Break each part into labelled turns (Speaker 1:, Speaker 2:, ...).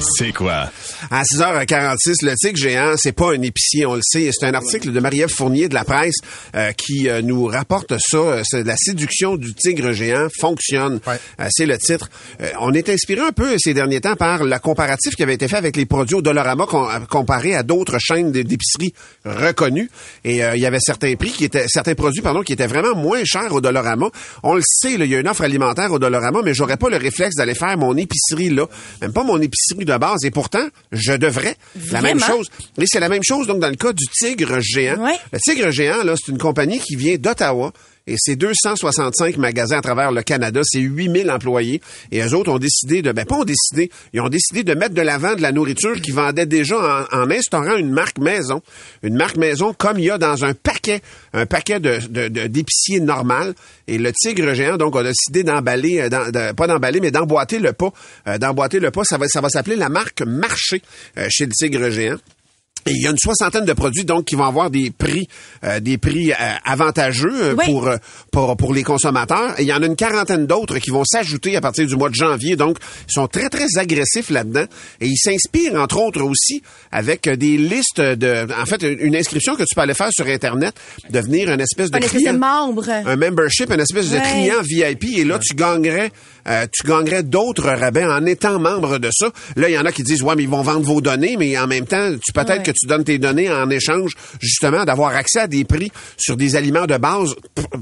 Speaker 1: C'est quoi?
Speaker 2: À 6h46, le tigre géant, c'est pas un épicier, on le sait. C'est un article de Marie-Ève Fournier de la presse euh, qui euh, nous rapporte ça. Euh, C'est la séduction du tigre géant fonctionne. Euh, c'est le titre. Euh, on est inspiré un peu ces derniers temps par le comparatif qui avait été fait avec les produits au Dollarama com- comparé à d'autres chaînes d'épicerie reconnues. Et euh, il y avait certains prix qui étaient, certains produits, pardon, qui étaient vraiment moins chers au Dollarama. On le sait, là, il y a une offre alimentaire au Dollarama, mais j'aurais pas le réflexe d'aller faire mon épicerie là. Même pas mon épicerie de base. Et pourtant, je devrais. La même chose. Et c'est la même chose donc dans le cas du Tigre géant.
Speaker 3: Ouais.
Speaker 2: Le Tigre géant, là, c'est une compagnie qui vient d'Ottawa. Et c'est 265 magasins à travers le Canada, c'est 8000 employés. Et eux autres ont décidé de, ben pas ont décidé, ils ont décidé de mettre de l'avant de la nourriture qu'ils vendaient déjà en, en instaurant une marque maison. Une marque maison comme il y a dans un paquet, un paquet de, d'épiciers normal. Et le Tigre géant, donc, a décidé d'emballer, euh, de- pas d'emballer, mais d'emboîter le pas. Euh, d'emboîter le pas, ça va, ça va s'appeler la marque marché euh, chez le Tigre géant. Et il y a une soixantaine de produits donc qui vont avoir des prix euh, des prix euh, avantageux euh,
Speaker 3: Oui.
Speaker 2: pour, euh, pour pour les consommateurs et il y en a une quarantaine d'autres qui vont s'ajouter à partir du mois de janvier donc ils sont très très agressifs là-dedans et ils s'inspirent entre autres aussi avec des listes de en fait une inscription que tu peux aller faire sur internet devenir une espèce de
Speaker 3: Un espèce de membre.
Speaker 2: un membership, une espèce de client VIP, et là, tu gagnerais, euh, tu gagnerais d'autres rabais en étant membre de ça. Là, il y en a qui disent, ouais, mais ils vont vendre vos données, mais en même temps, tu peut-être. Que tu donnes tes données en échange, justement, d'avoir accès à des prix sur des aliments de base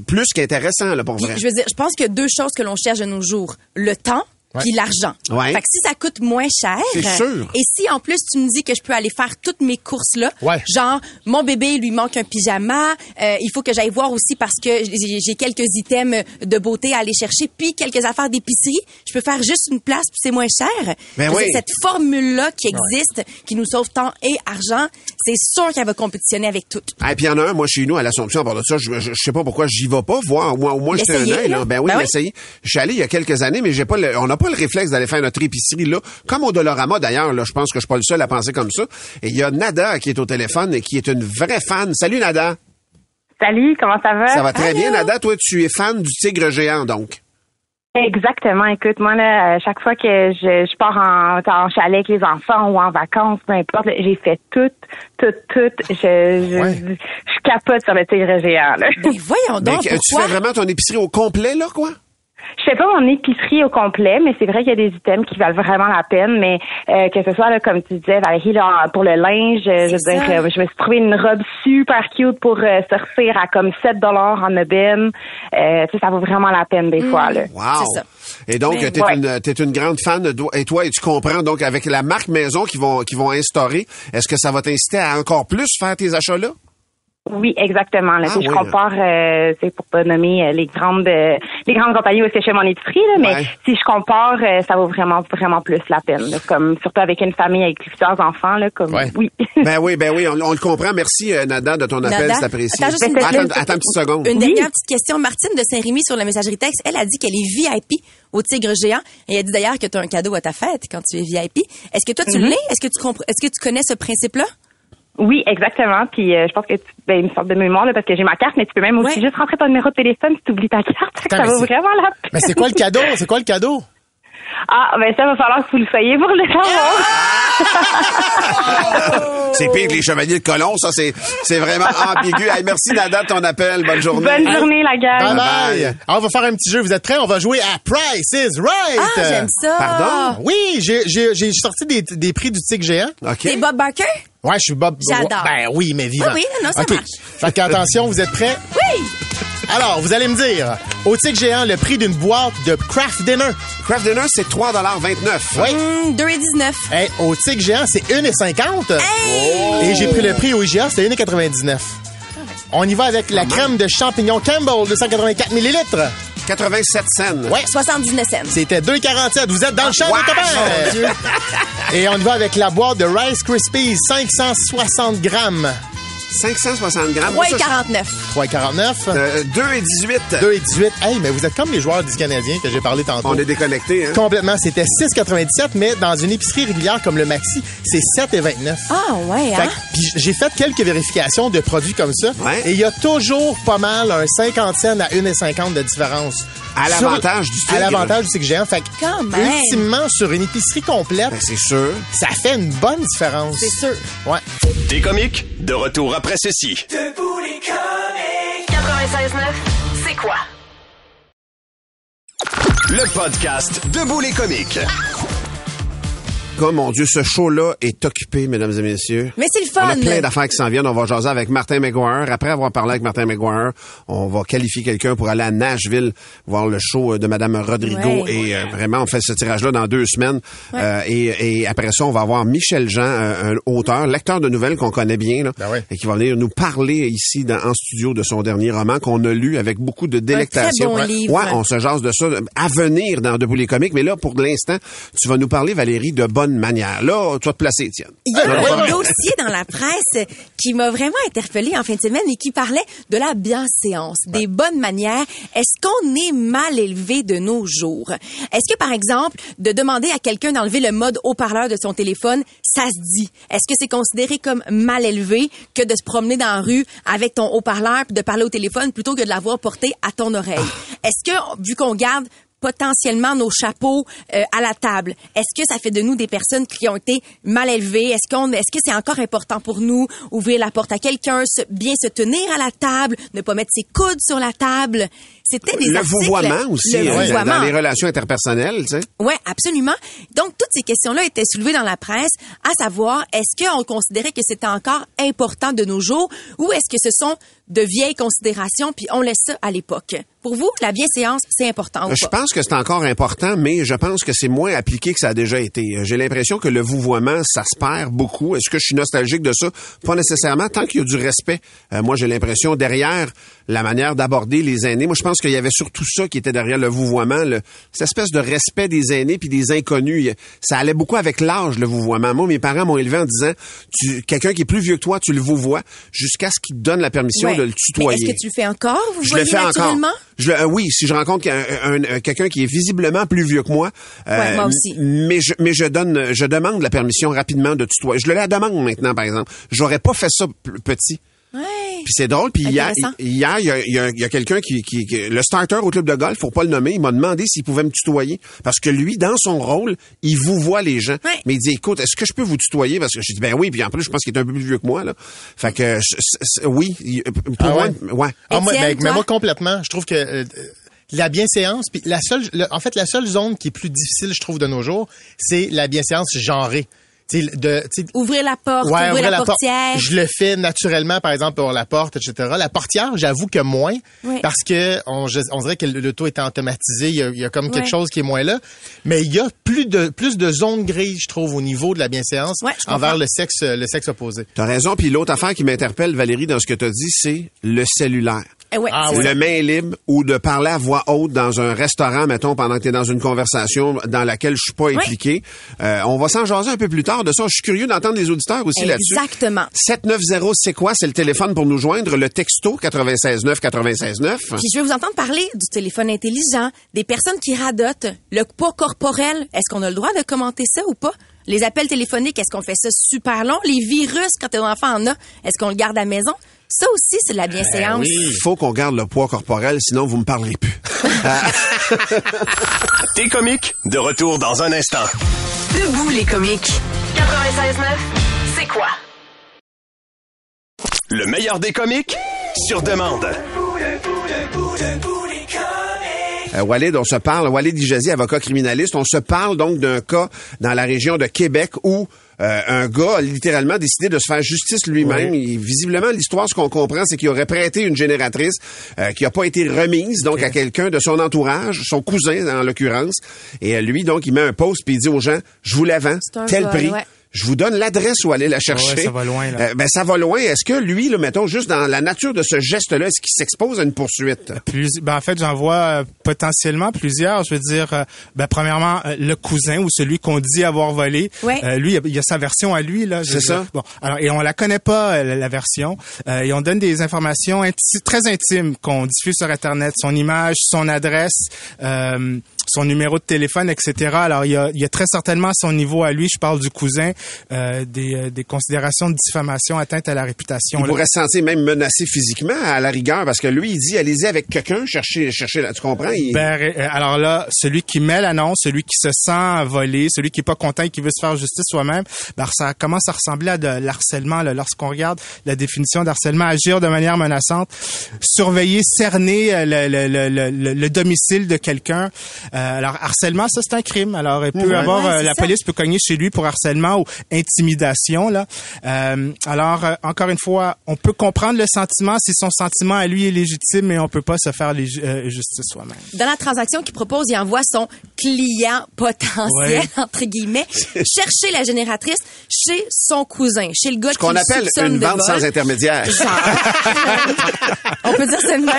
Speaker 2: plus qu'intéressants, là, pour vrai.
Speaker 3: je veux dire, je pense qu'il y a deux choses que l'on cherche de nos jours. Le temps puis l'argent.
Speaker 2: Ouais.
Speaker 3: Fait que si ça coûte moins cher.
Speaker 2: Sûr.
Speaker 3: Et si en plus tu me dis que je peux aller faire toutes mes courses là,
Speaker 4: Ouais.
Speaker 3: genre mon bébé lui manque un pyjama, euh, il faut que j'aille voir aussi parce que j'ai quelques items de beauté à aller chercher, puis quelques affaires d'épicerie, je peux faire juste une place puis c'est moins cher.
Speaker 2: Ben
Speaker 3: Je veux
Speaker 2: oui.
Speaker 3: Cette formule là qui existe, qui nous sauve temps et argent, c'est sûr qu'elle va compétitionner avec toutes.
Speaker 2: Ah, puis il y en a un, moi, chez nous, à l'Assomption, à part de ça, je, je, je sais pas pourquoi j'y vais pas, voir, au moins, au moins, jeter un œil, là. Ben oui,
Speaker 3: Ben oui.
Speaker 2: Je suis allé il y a quelques années, mais j'ai pas le- on n'a pas le réflexe d'aller faire notre épicerie, là. Comme au Dolorama, d'ailleurs, là, je pense que je suis pas le seul à penser comme ça. Et il y a Nada qui est au téléphone et qui est une vraie fan. Salut, Nada.
Speaker 5: Salut, comment ça va?
Speaker 2: Ça va très
Speaker 3: Allô?
Speaker 2: bien, Nada. Toi, tu es fan du tigre géant, donc?
Speaker 5: Exactement. Écoute, moi, là, à chaque fois que je, je pars en, en chalet avec les enfants ou en vacances, peu importe, j'ai fait tout, tout, tout. Je, je,
Speaker 4: Ouais.
Speaker 5: je, je capote sur le tigre géant, là.
Speaker 3: Mais voyons donc
Speaker 2: que- tu fais vraiment ton épicerie au complet, là, quoi?
Speaker 5: Je fais pas mon épicerie au complet, mais c'est vrai qu'il y a des items qui valent vraiment la peine. Mais euh, que ce soit là, comme tu disais, Valérie, là, pour le linge, euh, je veux dire, je me suis trouvé une robe super cute pour euh, sortir à comme 7 dollars en aubaine. Euh, tu sais, ça vaut vraiment la peine des fois. Là.
Speaker 2: Wow.
Speaker 3: Ça.
Speaker 2: Et donc, t'es
Speaker 5: Ouais.
Speaker 2: une, t'es une grande fan de, et toi, et tu comprends, donc, avec la marque maison qu'ils vont, qu'ils vont instaurer, est-ce que ça va t'inciter à encore plus faire tes achats-là?
Speaker 5: Oui, exactement. Là,
Speaker 2: Ah
Speaker 5: je
Speaker 2: oui.
Speaker 5: compare, euh, c'est pour pas nommer euh, les grandes, euh, les grandes compagnies où est-ce que je fais mon épicerie, là, mais
Speaker 2: Ouais.
Speaker 5: si je compare, euh, ça vaut vraiment, vraiment plus la peine. là. comme surtout avec une famille avec plusieurs enfants, là, comme
Speaker 4: Ouais.
Speaker 5: oui.
Speaker 2: Ben oui, ben oui, on, on le comprend. Merci, euh, Nada, de ton appel, c'est apprécié.
Speaker 3: attends une-
Speaker 2: attends, attends une petite seconde.
Speaker 3: Une dernière petite question. Martine de Saint-Rémy sur la messagerie texte, elle a dit qu'elle est VIP au Tigre Géant. Et elle a dit d'ailleurs que tu as un cadeau à ta fête quand tu es VIP. Est-ce que toi, tu l'es? Est-ce que tu compr- Est-ce que tu connais ce principe-là?
Speaker 5: Oui, exactement. Puis euh, je pense que tu, ben, une sorte de mémoire là, parce que j'ai ma carte, mais tu peux même aussi
Speaker 3: Ouais.
Speaker 5: juste rentrer ton numéro de téléphone si tu oublies ta carte.
Speaker 4: Attends,
Speaker 5: ça vaut vraiment la peine.
Speaker 4: Mais c'est quoi le cadeau? C'est quoi le cadeau?
Speaker 5: Ah, ben ça va falloir que vous le soyez pour le savoir.
Speaker 2: C'est pire que les chevaliers de colon, ça, c'est, c'est vraiment ambigu. Hey, merci, Nada, de ton appel. Bonne journée.
Speaker 5: Bonne journée, la gang.
Speaker 4: Bye
Speaker 2: bye.
Speaker 4: bye! Alors, on va faire un petit jeu. Vous êtes prêts? On va jouer à Price is Right!
Speaker 3: Ah, j'aime ça.
Speaker 2: Pardon?
Speaker 4: Oui, j'ai, j'ai, j'ai sorti des, des prix du tigre géant.
Speaker 2: OK.
Speaker 3: C'est Bob Barker?
Speaker 4: Ouais, je suis Bob.
Speaker 3: J'adore.
Speaker 4: Ben oui, mais vivant.
Speaker 3: Oui, oui, non, ça
Speaker 4: OK.
Speaker 3: marche.
Speaker 4: Fait qu'attention, vous êtes prêts?
Speaker 3: Oui!
Speaker 4: Alors, vous allez me dire, au tigre géant, le prix d'une boîte de craft dinner.
Speaker 2: Craft Dinner, c'est 3,29
Speaker 4: Oui.
Speaker 3: Hum, 2,19.
Speaker 4: Hey, au tigre géant, c'est 1,50. Et j'ai pris le prix au IGA, c'était 1,99. On y va avec la crème de champignons Campbell, 284 millilitres.
Speaker 2: 87 cents.
Speaker 4: Ouais.
Speaker 3: 79 cents.
Speaker 4: C'était 2,47. Vous êtes dans le champ
Speaker 2: Wow, mon
Speaker 4: copains. Et on y va avec la boîte de Rice Krispies, 560 grammes.
Speaker 2: 560 grammes. Ça,
Speaker 3: 3,49.
Speaker 4: 3,49.
Speaker 2: euh, 2 et 18.
Speaker 4: 2 et 18. Hey, mais vous êtes comme les joueurs du Canadien que j'ai parlé tantôt.
Speaker 2: On est déconnecté, hein?
Speaker 4: Complètement. C'était 6,97, mais dans une épicerie régulière comme le Maxi, c'est 7,29.
Speaker 3: Ah, ouais,
Speaker 4: Fait
Speaker 3: hein?
Speaker 4: que- puis j'ai fait quelques vérifications de produits comme ça.
Speaker 2: Ouais.
Speaker 4: Et il y a toujours pas mal un 50 cents à 1,50 de différence.
Speaker 2: À l'avantage du tigre.
Speaker 4: À l'avantage du tigre géant. Fait que,
Speaker 3: Quand même.
Speaker 4: ultimement, sur une épicerie complète,
Speaker 2: Ben, c'est sûr.
Speaker 4: ça fait une bonne différence.
Speaker 3: C'est sûr.
Speaker 4: Ouais.
Speaker 1: Des comiques, de retour après ceci.
Speaker 6: 96.9, c'est quoi?
Speaker 1: Le podcast Debout les comiques.
Speaker 2: Comme, mon Dieu, ce show-là est occupé, mesdames et messieurs.
Speaker 3: Mais c'est le
Speaker 2: On a
Speaker 3: fun.
Speaker 2: plein d'affaires qui s'en viennent. On va jaser avec Martin McGuire. Après avoir parlé avec Martin McGuire, on va qualifier quelqu'un pour aller à Nashville voir le show de Madame Rodrigo.
Speaker 3: Ouais.
Speaker 2: Et euh, vraiment, on fait ce tirage-là dans deux semaines. Euh, et, et après ça, on va avoir Michel Jean, un, un auteur, lecteur de nouvelles qu'on connaît bien, là,
Speaker 4: Ben ouais.
Speaker 2: et qui va venir nous parler ici dans, en studio de son dernier roman qu'on a lu avec beaucoup de délectation.
Speaker 3: bon
Speaker 2: Ouais.
Speaker 3: livre.
Speaker 2: Ouais, on se jase de ça à venir dans Debout les comiques. Mais là, pour l'instant, tu vas nous parler, Valérie, de bonne manière. Là, tu vas te placer, Étienne.
Speaker 3: Il y a
Speaker 2: Ouais.
Speaker 3: un dossier dans la presse qui m'a vraiment interpellée en fin de semaine et qui parlait de la bienséance, des bonnes manières. Est-ce qu'on est mal élevé de nos jours? Est-ce que, par exemple, de demander à quelqu'un d'enlever le mode haut-parleur de son téléphone, ça se dit? Est-ce que c'est considéré comme mal élevé que de se promener dans la rue avec ton haut-parleur puis de parler au téléphone plutôt que de l'avoir porté à ton oreille? Est-ce que, vu qu'on garde potentiellement nos chapeaux euh, à la table. Est-ce que ça fait de nous des personnes qui ont été mal élevées? Est-ce qu'on est-ce que c'est encore important pour nous ouvrir la porte à quelqu'un, bien se tenir à la table, ne pas mettre ses coudes sur la table? C'était des
Speaker 2: le
Speaker 3: articles-
Speaker 2: vouvoiement aussi,
Speaker 3: le
Speaker 2: hein, dans-
Speaker 3: vouvoiement.
Speaker 2: dans les relations interpersonnelles, tu sais.
Speaker 3: Ouais, absolument. Donc toutes ces questions-là étaient soulevées dans la presse, à savoir est-ce qu'on considérait que c'était encore important de nos jours ou est-ce que ce sont de vieilles considérations puis on laisse ça à l'époque? Pour vous, la bienséance, c'est important ou
Speaker 2: Je pense que c'est encore important, mais je pense que c'est moins appliqué que ça a déjà été. J'ai l'impression que le vouvoiement, ça se perd beaucoup. Est-ce que je suis nostalgique de ça? Pas nécessairement. Tant qu'il y a du respect, euh, moi, j'ai l'impression, derrière la manière d'aborder les aînés, moi, je pense qu'il y avait surtout ça qui était derrière le vouvoiement, le, cette espèce de respect des aînés puis des inconnus. Ça allait beaucoup avec l'âge, le vouvoiement. Moi, mes parents m'ont élevé en disant, tu, quelqu'un qui est plus vieux que toi, tu le vouvoies jusqu'à ce qu'il te donne la permission
Speaker 3: Ouais.
Speaker 2: de le tutoyer.
Speaker 3: est-ce que tu le fais encore? Vous
Speaker 2: je le fais encore. Je euh, oui, si je rencontre un- un- un- quelqu'un qui est visiblement plus vieux que moi, euh,
Speaker 3: Ouais, moi aussi.
Speaker 2: mais je mais je donne je demande la permission rapidement de tutoyer. Je le la demande maintenant par exemple. J'aurais pas fait ça petit.
Speaker 3: Ouais.
Speaker 2: Puis c'est drôle. Puis hier, il y a, il y a- il y a quelqu'un qui, qui, qui- le starter au club de golf, faut pas le nommer, il m'a demandé s'il pouvait me tutoyer parce que lui, dans son rôle, il vous voit les gens.
Speaker 3: Ouais.
Speaker 2: Mais il dit, écoute, est-ce que je peux vous tutoyer? Parce que j'ai dit ben oui. Puis en plus, je pense qu'il est un peu plus vieux que moi là. Fait que je- oui, il- pour
Speaker 4: Ah
Speaker 2: moi,
Speaker 4: ouais?
Speaker 2: ouais.
Speaker 4: Ah, moi, ben, mais moi, complètement. Je trouve que euh, la bienséance, puis la seule, le- en fait, la seule zone qui est plus difficile, je trouve, de nos jours, c'est la bienséance genrée. Tu sais, de, tu sais,
Speaker 3: Ouvrir la porte,
Speaker 4: Ouais,
Speaker 3: ouvrir
Speaker 4: ouvrir
Speaker 3: la,
Speaker 4: porte.
Speaker 3: portière.
Speaker 4: Je le fais naturellement, par exemple, pour la porte, etc. La portière, j'avoue que moins,
Speaker 3: Ouais.
Speaker 4: parce que on, je- on dirait que le, le taux est automatisé. Il y a, il y a comme quelque
Speaker 3: Ouais.
Speaker 4: chose qui est moins là. Mais il y a plus de plus de zones grises, je trouve, au niveau de la bienséance envers le sexe le sexe opposé.
Speaker 2: T'as raison. Puis l'autre affaire qui m'interpelle, Valérie, dans ce que t'as dit, c'est le cellulaire.
Speaker 3: Eh ouais,
Speaker 4: Ah
Speaker 3: ça.
Speaker 2: Le main libre ou de parler à voix haute dans un restaurant, mettons, pendant que tu es dans une conversation dans laquelle je suis pas impliqué. Euh, on va s'en jaser un peu plus tard de ça. Je suis curieux d'entendre les auditeurs aussi là-dessus.
Speaker 3: Exactement.
Speaker 2: 790, c'est quoi? C'est le téléphone pour nous joindre. Le texto 969 969.
Speaker 3: Puis je vais vous entendre parler du téléphone intelligent, des personnes qui radotent, le poids corporel. Est-ce qu'on a le droit de commenter ça ou pas? Les appels téléphoniques, est-ce qu'on fait ça super long? Les virus, quand un enfant en a, est-ce qu'on le garde à la maison? Ça aussi, c'est de la bienséance.
Speaker 2: Il faut qu'on garde le poids corporel, sinon vous me parlerez plus.
Speaker 1: T'es comique, de retour dans un instant.
Speaker 6: Debout les comiques. 96.9, c'est quoi?
Speaker 1: Le meilleur des comiques, sur demande.
Speaker 2: Euh, Walid, on se parle, Walid Ijazi, avocat criminaliste, on se parle donc d'un cas dans la région de Québec où euh, un gars a littéralement décidé de se faire justice lui-même. Visiblement, l'histoire, ce qu'on comprend, c'est qu'il aurait prêté une génératrice euh, qui n'a pas été remise donc à quelqu'un de son entourage, son cousin en l'occurrence. Et euh, lui, donc, il met un post puis il dit aux gens, je vous la vends, tel
Speaker 3: vol,
Speaker 2: prix.
Speaker 3: ouais.
Speaker 2: Je vous donne l'adresse où aller la chercher.
Speaker 7: Ouais, ça va loin, là.
Speaker 2: Euh, ben, ça va loin. Est-ce que lui, là, mettons, juste dans la nature de ce geste-là, est-ce qu'il s'expose à une poursuite?
Speaker 7: Plus, ben en fait, j'en vois euh, potentiellement plusieurs. Je veux dire, euh, ben premièrement, euh, le cousin ou celui qu'on dit avoir volé.
Speaker 3: Ouais.
Speaker 7: Euh, lui, il y a- il y, a sa version à lui là.
Speaker 2: C'est ça.
Speaker 7: Bon, alors et on la connaît pas la, la version. Euh, et on donne des informations inti- très intimes qu'on diffuse sur Internet, son image, son adresse. Son numéro de téléphone, etc. Alors, il y a, il y a très certainement à son niveau à lui, je parle du cousin, euh, des, euh, des considérations de diffamation atteinte à la réputation.
Speaker 2: Il
Speaker 7: là.
Speaker 2: pourrait se sentir même menacé physiquement à la rigueur parce que lui, il dit allez-y avec quelqu'un, chercher, chercher, là, tu comprends? Il-
Speaker 7: Ben, euh, alors là, celui qui met l'annonce, celui qui se sent volé, celui qui est pas content et qui veut se faire justice soi-même, ben, ça commence à ressembler à de l'harcèlement. Lorsqu'on regarde la définition d'harcèlement, agir de manière menaçante, surveiller, cerner euh, le- le- le- le domicile de quelqu'un. Euh, alors, harcèlement, ça, c'est un crime. Alors, il peut
Speaker 2: Ouais.
Speaker 7: avoir,
Speaker 3: Ouais,
Speaker 7: euh,
Speaker 3: c'est
Speaker 7: la
Speaker 3: ça.
Speaker 7: police peut cogner chez lui pour harcèlement ou intimidation. Là. Euh, alors, euh, encore une fois, on peut comprendre le sentiment si son sentiment à lui est légitime, mais on peut pas se faire lég- euh, justice soi-même.
Speaker 3: Dans la transaction qu'il propose, il envoie son client potentiel,
Speaker 7: Ouais.
Speaker 3: entre guillemets, chercher la génératrice chez son cousin, chez le gars
Speaker 2: Ce qu'on
Speaker 3: qui
Speaker 2: appelle une vente
Speaker 3: vol.
Speaker 2: sans intermédiaire.
Speaker 3: Genre. On peut dire ça de même.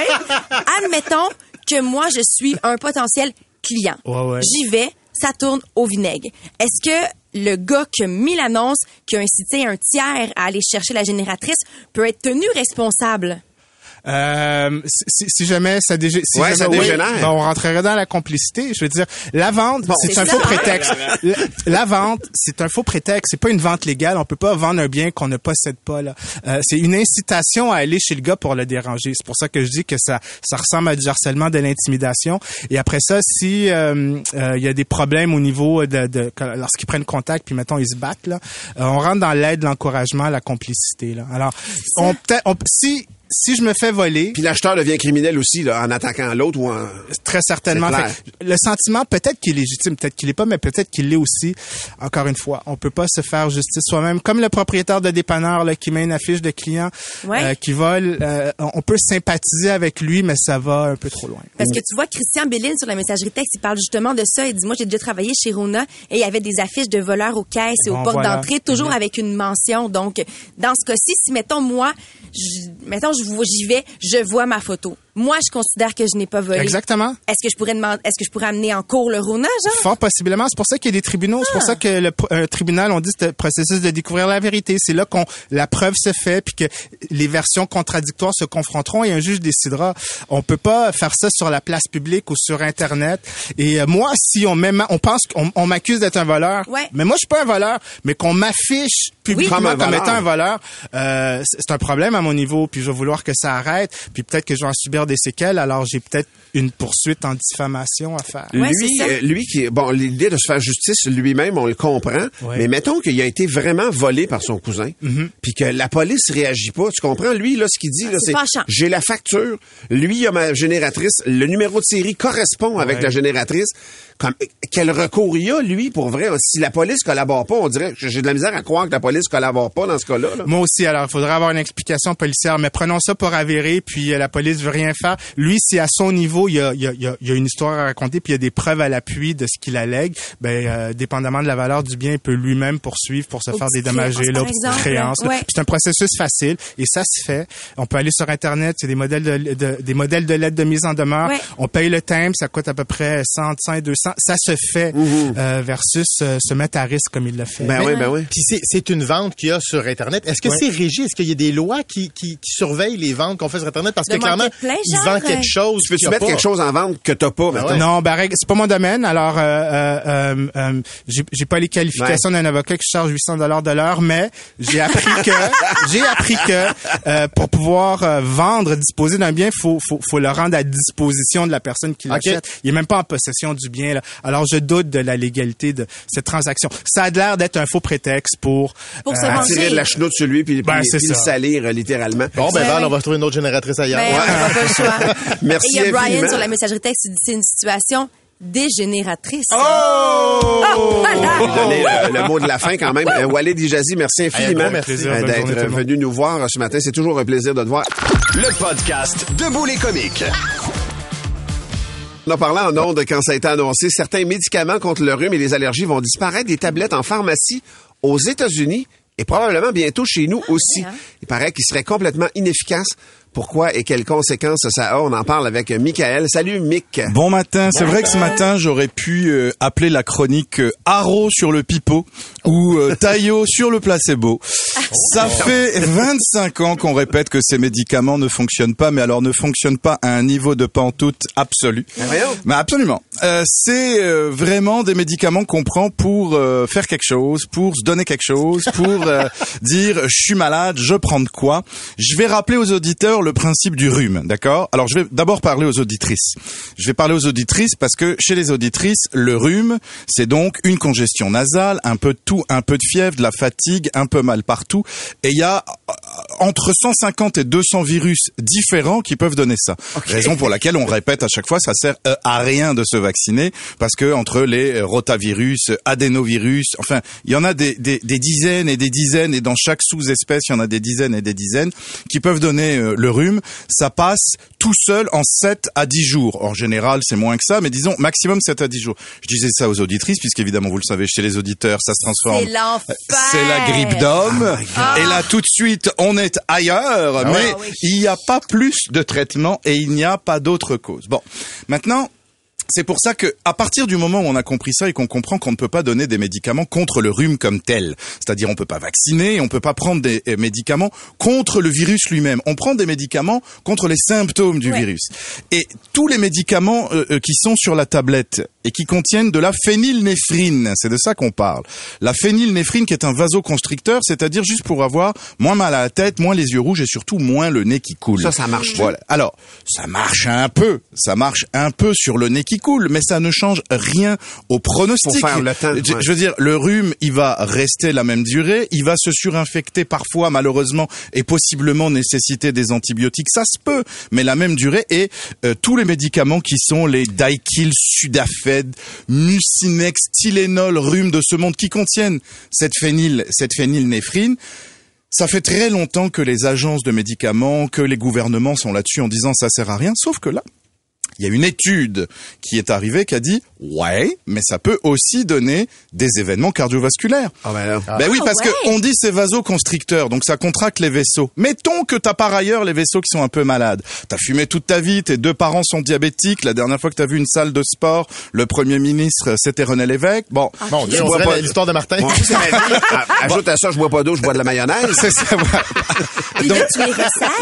Speaker 3: Admettons que moi, je suis un potentiel client.
Speaker 7: Ouais, ouais.
Speaker 3: J'y vais, ça tourne au vinaigre. Est-ce que le gars qui a mis l'annonce, qui a incité un tiers à aller chercher la génératrice, peut être tenu responsable?
Speaker 7: Euh, si, si- si jamais ça, dégé- si
Speaker 2: Ouais,
Speaker 7: jamais-
Speaker 2: ça
Speaker 7: oui,
Speaker 2: dégénère.
Speaker 7: ben, on rentrerait dans la complicité. Je veux dire, la vente, c'est
Speaker 3: c'est
Speaker 7: un
Speaker 3: ça,
Speaker 7: faux
Speaker 3: hein?
Speaker 7: prétexte. La, la vente, c'est un faux prétexte. C'est pas une vente légale. On peut pas vendre un bien qu'on ne possède pas. Là, Euh, c'est une incitation à aller chez le gars pour le déranger. C'est pour ça que je dis que ça, ça ressemble à du harcèlement, de l'intimidation. Et après ça, si euh, euh, il y a des problèmes au niveau de, de lorsqu'ils prennent contact, puis mettons ils se battent, là, euh, on rentre dans l'aide, l'encouragement, la complicité. Là. Alors, on peut on, si si je me fais voler,
Speaker 2: Puis l'acheteur devient criminel aussi là, en attaquant l'autre ou en...
Speaker 7: Très certainement. Fait le sentiment, peut-être qu'il est légitime, peut-être qu'il est pas, mais peut-être qu'il l'est aussi. Encore une fois, on peut pas se faire justice soi-même. Comme le propriétaire de dépanneur là, qui met une affiche de client
Speaker 3: Ouais.
Speaker 7: euh, qui vole, euh, on peut sympathiser avec lui, mais ça va un peu trop loin.
Speaker 3: Parce que tu vois, Christian Bellin sur la messagerie texte, il parle justement de ça. Il dit, moi, j'ai déjà travaillé chez Rona et il y avait des affiches de voleurs aux caisses et aux
Speaker 7: Bon,
Speaker 3: portes
Speaker 7: voilà.
Speaker 3: d'entrée, toujours avec une mention. Donc, dans ce cas-ci, si, mettons, moi, je, mettons, je j'y vais, je vois ma photo. Moi, je considère que je n'ai pas volé.
Speaker 7: Exactement.
Speaker 3: Est-ce que je pourrais demander, est-ce que je pourrais amener en cours le Rona, genre?
Speaker 7: Fort possiblement. C'est pour ça qu'il y a des tribunaux. C'est pour ça que le un tribunal, on dit, c'est le processus de découvrir la vérité. C'est là qu'on la preuve se fait, puis que les versions contradictoires se confronteront et un juge décidera. On peut pas faire ça sur la place publique ou sur Internet. Et euh, moi, si on m'aime- on pense qu'on on m'accuse d'être un voleur,
Speaker 3: Ouais.
Speaker 7: mais moi je suis pas un voleur, mais qu'on m'affiche publiquement
Speaker 2: Comme
Speaker 7: étant un voleur, euh, c'est c'est un problème à mon niveau. Puis je vais vouloir que ça arrête. Puis peut-être que je vais en subir des séquelles. Alors j'ai peut-être une poursuite en diffamation à faire.
Speaker 3: Ouais,
Speaker 2: lui, euh, lui qui, bon, l'idée de se faire justice lui-même, on le comprend.
Speaker 7: Ouais.
Speaker 2: Mais mettons qu'il a été vraiment volé par son cousin,
Speaker 7: Mm-hmm.
Speaker 2: puis que la police réagit pas. Tu comprends? Lui, là, ce qu'il dit,
Speaker 3: c'est
Speaker 2: j'ai la facture. Lui, il a ma génératrice. Le numéro de série correspond avec
Speaker 7: Ouais.
Speaker 2: la génératrice. Comme, quel recours il y a, lui, pour vrai? Si la police collabore pas, on dirait que j'ai de la misère à croire que la police collabore pas dans ce cas-là. là.
Speaker 7: Moi aussi, alors il faudrait avoir une explication policière, mais prenons ça pour avérer, puis euh, la police veut rien faire. Lui, si à son niveau, il y a, il y a, il y a- il y a une histoire à raconter, puis il y a des preuves à l'appui de ce qu'il allègue, ben euh, dépendamment de la valeur du bien, il peut lui-même poursuivre pour se faire dédommager là, là.
Speaker 3: ouais.
Speaker 7: C'est un processus facile et ça se fait. On peut aller sur internet, c'est des modèles de, de- des modèles de lettres de mise en demeure.
Speaker 3: Ouais.
Speaker 7: On paye le timbre, ça coûte à peu près 100, 100 200. Ça se fait euh, versus euh, se mettre à risque comme il l'a fait.
Speaker 2: Ben oui, ben oui.
Speaker 4: Puis c'est- c'est une vente qu'il y a sur Internet. Est-ce que
Speaker 7: Ouais.
Speaker 4: c'est régi? Est-ce qu'il y a des lois qui, qui, qui surveillent les ventes qu'on fait sur Internet? Parce
Speaker 3: De
Speaker 4: que clairement,
Speaker 3: marketplace,
Speaker 4: ils vendent quelque chose.
Speaker 2: Tu veux-tu mettre
Speaker 4: pas.
Speaker 2: quelque chose en vente que t'as pas,
Speaker 4: ouais.
Speaker 7: Non, ben règle- c'est pas mon domaine. Alors, euh, euh, euh, euh, j'ai j'ai pas les qualifications d'un avocat qui charge 800 dollars de l'heure, mais j'ai appris que j'ai appris que euh, pour pouvoir euh, vendre, disposer d'un bien, faut, faut faut le rendre à disposition de la personne qui l'achète. Il est même pas en possession du bien. Là. Alors, je doute de la légalité de cette transaction. Ça a l'air d'être un faux prétexte pour
Speaker 3: Pour se
Speaker 7: euh.
Speaker 2: Tirer de la chenoute sur lui puis,
Speaker 7: Ben,
Speaker 2: puis-
Speaker 7: c'est
Speaker 2: puis le salir, euh, littéralement.
Speaker 4: Bon, ben,
Speaker 3: Ouais,
Speaker 4: Val,
Speaker 3: ouais.
Speaker 4: on va trouver une autre génératrice ailleurs.
Speaker 3: Ben, on n'a pas le choix.
Speaker 2: Merci
Speaker 3: Et il y a Brian
Speaker 2: infiniment.
Speaker 3: sur la messagerie texte qui dit c'est une situation dégénératrice.
Speaker 7: Oh!
Speaker 2: donner le, le mot de la fin quand même. Euh, Walid Ijazi, merci infiniment d'être venu nous voir ce matin. C'est toujours un plaisir de te voir.
Speaker 1: Le podcast Debout les comiques.
Speaker 2: On a parlé en ondes quand ça a été annoncé. Certains médicaments contre le rhume et les allergies vont disparaître des tablettes en pharmacie aux États-Unis et probablement bientôt chez nous aussi.
Speaker 3: hein?
Speaker 2: Il paraît qu'il serait complètement inefficace. Pourquoi et quelles conséquences ça a? On en parle avec Michael. Salut, Mick.
Speaker 8: Bon matin. C'est vrai que ce matin, j'aurais pu euh, appeler la chronique euh, Haro sur le pipeau ou euh, Taillot sur le placebo. Ça fait 25 ans qu'on répète que ces médicaments ne fonctionnent pas, mais alors ne fonctionnent pas à un niveau de pantoute absolu. Mais absolument. Euh, c'est euh, vraiment des médicaments qu'on prend pour euh, faire quelque chose, pour se donner quelque chose, pour euh, dire je suis malade, je prends de quoi. Je vais rappeler aux auditeurs le principe du rhume, d'accord? Alors je vais d'abord parler aux auditrices. Je vais parler aux auditrices parce que chez les auditrices, le rhume, c'est donc une congestion nasale, un peu de tout, un peu de fièvre, de la fatigue, un peu mal partout, et il y a euh, entre 150 et 200 virus différents qui peuvent donner ça. Raison pour laquelle on répète à chaque fois, ça sert euh, à rien de se vacciner parce que entre les euh, rotavirus, adénovirus, enfin, il y en a des, des, des dizaines et des dizaines et dans chaque sous-espèce, il y en a des dizaines et des dizaines qui peuvent donner le rhume. Ça passe tout seul en 7 à 10 jours. En général, c'est moins que ça, mais disons maximum 7 à 10 jours. Je disais ça aux auditrices puisqu'évidemment, vous le savez, chez les auditeurs, ça se transforme
Speaker 3: C'est l'enfer.
Speaker 8: c'est la grippe d'homme. Et là, tout de suite, on est ailleurs. mais
Speaker 3: Ah
Speaker 8: il n'y a pas plus de traitement et il n'y a pas d'autre cause. Bon, maintenant. C'est pour ça que, à partir du moment où on a compris ça et qu'on comprend qu'on ne peut pas donner des médicaments contre le rhume comme tel, c'est-à-dire on peut pas vacciner, on peut pas prendre des euh, médicaments contre le virus lui-même. On prend des médicaments contre les symptômes du
Speaker 3: Ouais.
Speaker 8: virus. Et tous les médicaments euh, euh, qui sont sur la tablette et qui contiennent de la phénylnéphrine, c'est de ça qu'on parle. La phénylnéphrine qui est un vasoconstricteur, c'est-à-dire juste pour avoir moins mal à la tête, moins les yeux rouges et surtout moins le nez qui coule.
Speaker 2: Ça, ça marche.
Speaker 8: Voilà. Alors, ça marche un peu, ça marche un peu sur le nez qui coule, mais ça ne change rien au pronostic.
Speaker 2: Pour faire le temps,
Speaker 8: Je,
Speaker 2: ouais.
Speaker 8: je veux dire, le rhume, il va rester la même durée, il va se surinfecter parfois, malheureusement, et possiblement nécessiter des antibiotiques. Ça se peut, mais la même durée. Et euh, tous les médicaments qui sont les Daiquil, Sudafed, Mucinex, Tylenol, rhume de ce monde, qui contiennent cette phényl, cette phénylnéphrine, ça fait très longtemps que les agences de médicaments, que les gouvernements sont là-dessus en disant ça sert à rien, sauf que là, il y a une étude qui est arrivée qui a dit ouais, mais ça peut aussi donner des événements cardiovasculaires.
Speaker 2: Ah ben là.
Speaker 8: Ben oui,
Speaker 3: Ah
Speaker 8: parce
Speaker 3: ouais.
Speaker 8: que on dit c'est vasoconstricteur, donc ça contracte les vaisseaux. Mettons que t'as par ailleurs les vaisseaux qui sont un peu malades. T'as fumé toute ta vie, tes deux parents sont diabétiques. La dernière fois que t'as vu une salle de sport, le premier ministre c'était René Lévesque. Bon,
Speaker 4: Bon, Dieu,
Speaker 2: Je
Speaker 4: dirait
Speaker 2: pas-
Speaker 4: l'histoire de Martin.
Speaker 2: Bon. Ah, Ajoute à ça, je bois pas d'eau, je bois de la mayonnaise.
Speaker 8: c'est ça. voilà.
Speaker 3: Puis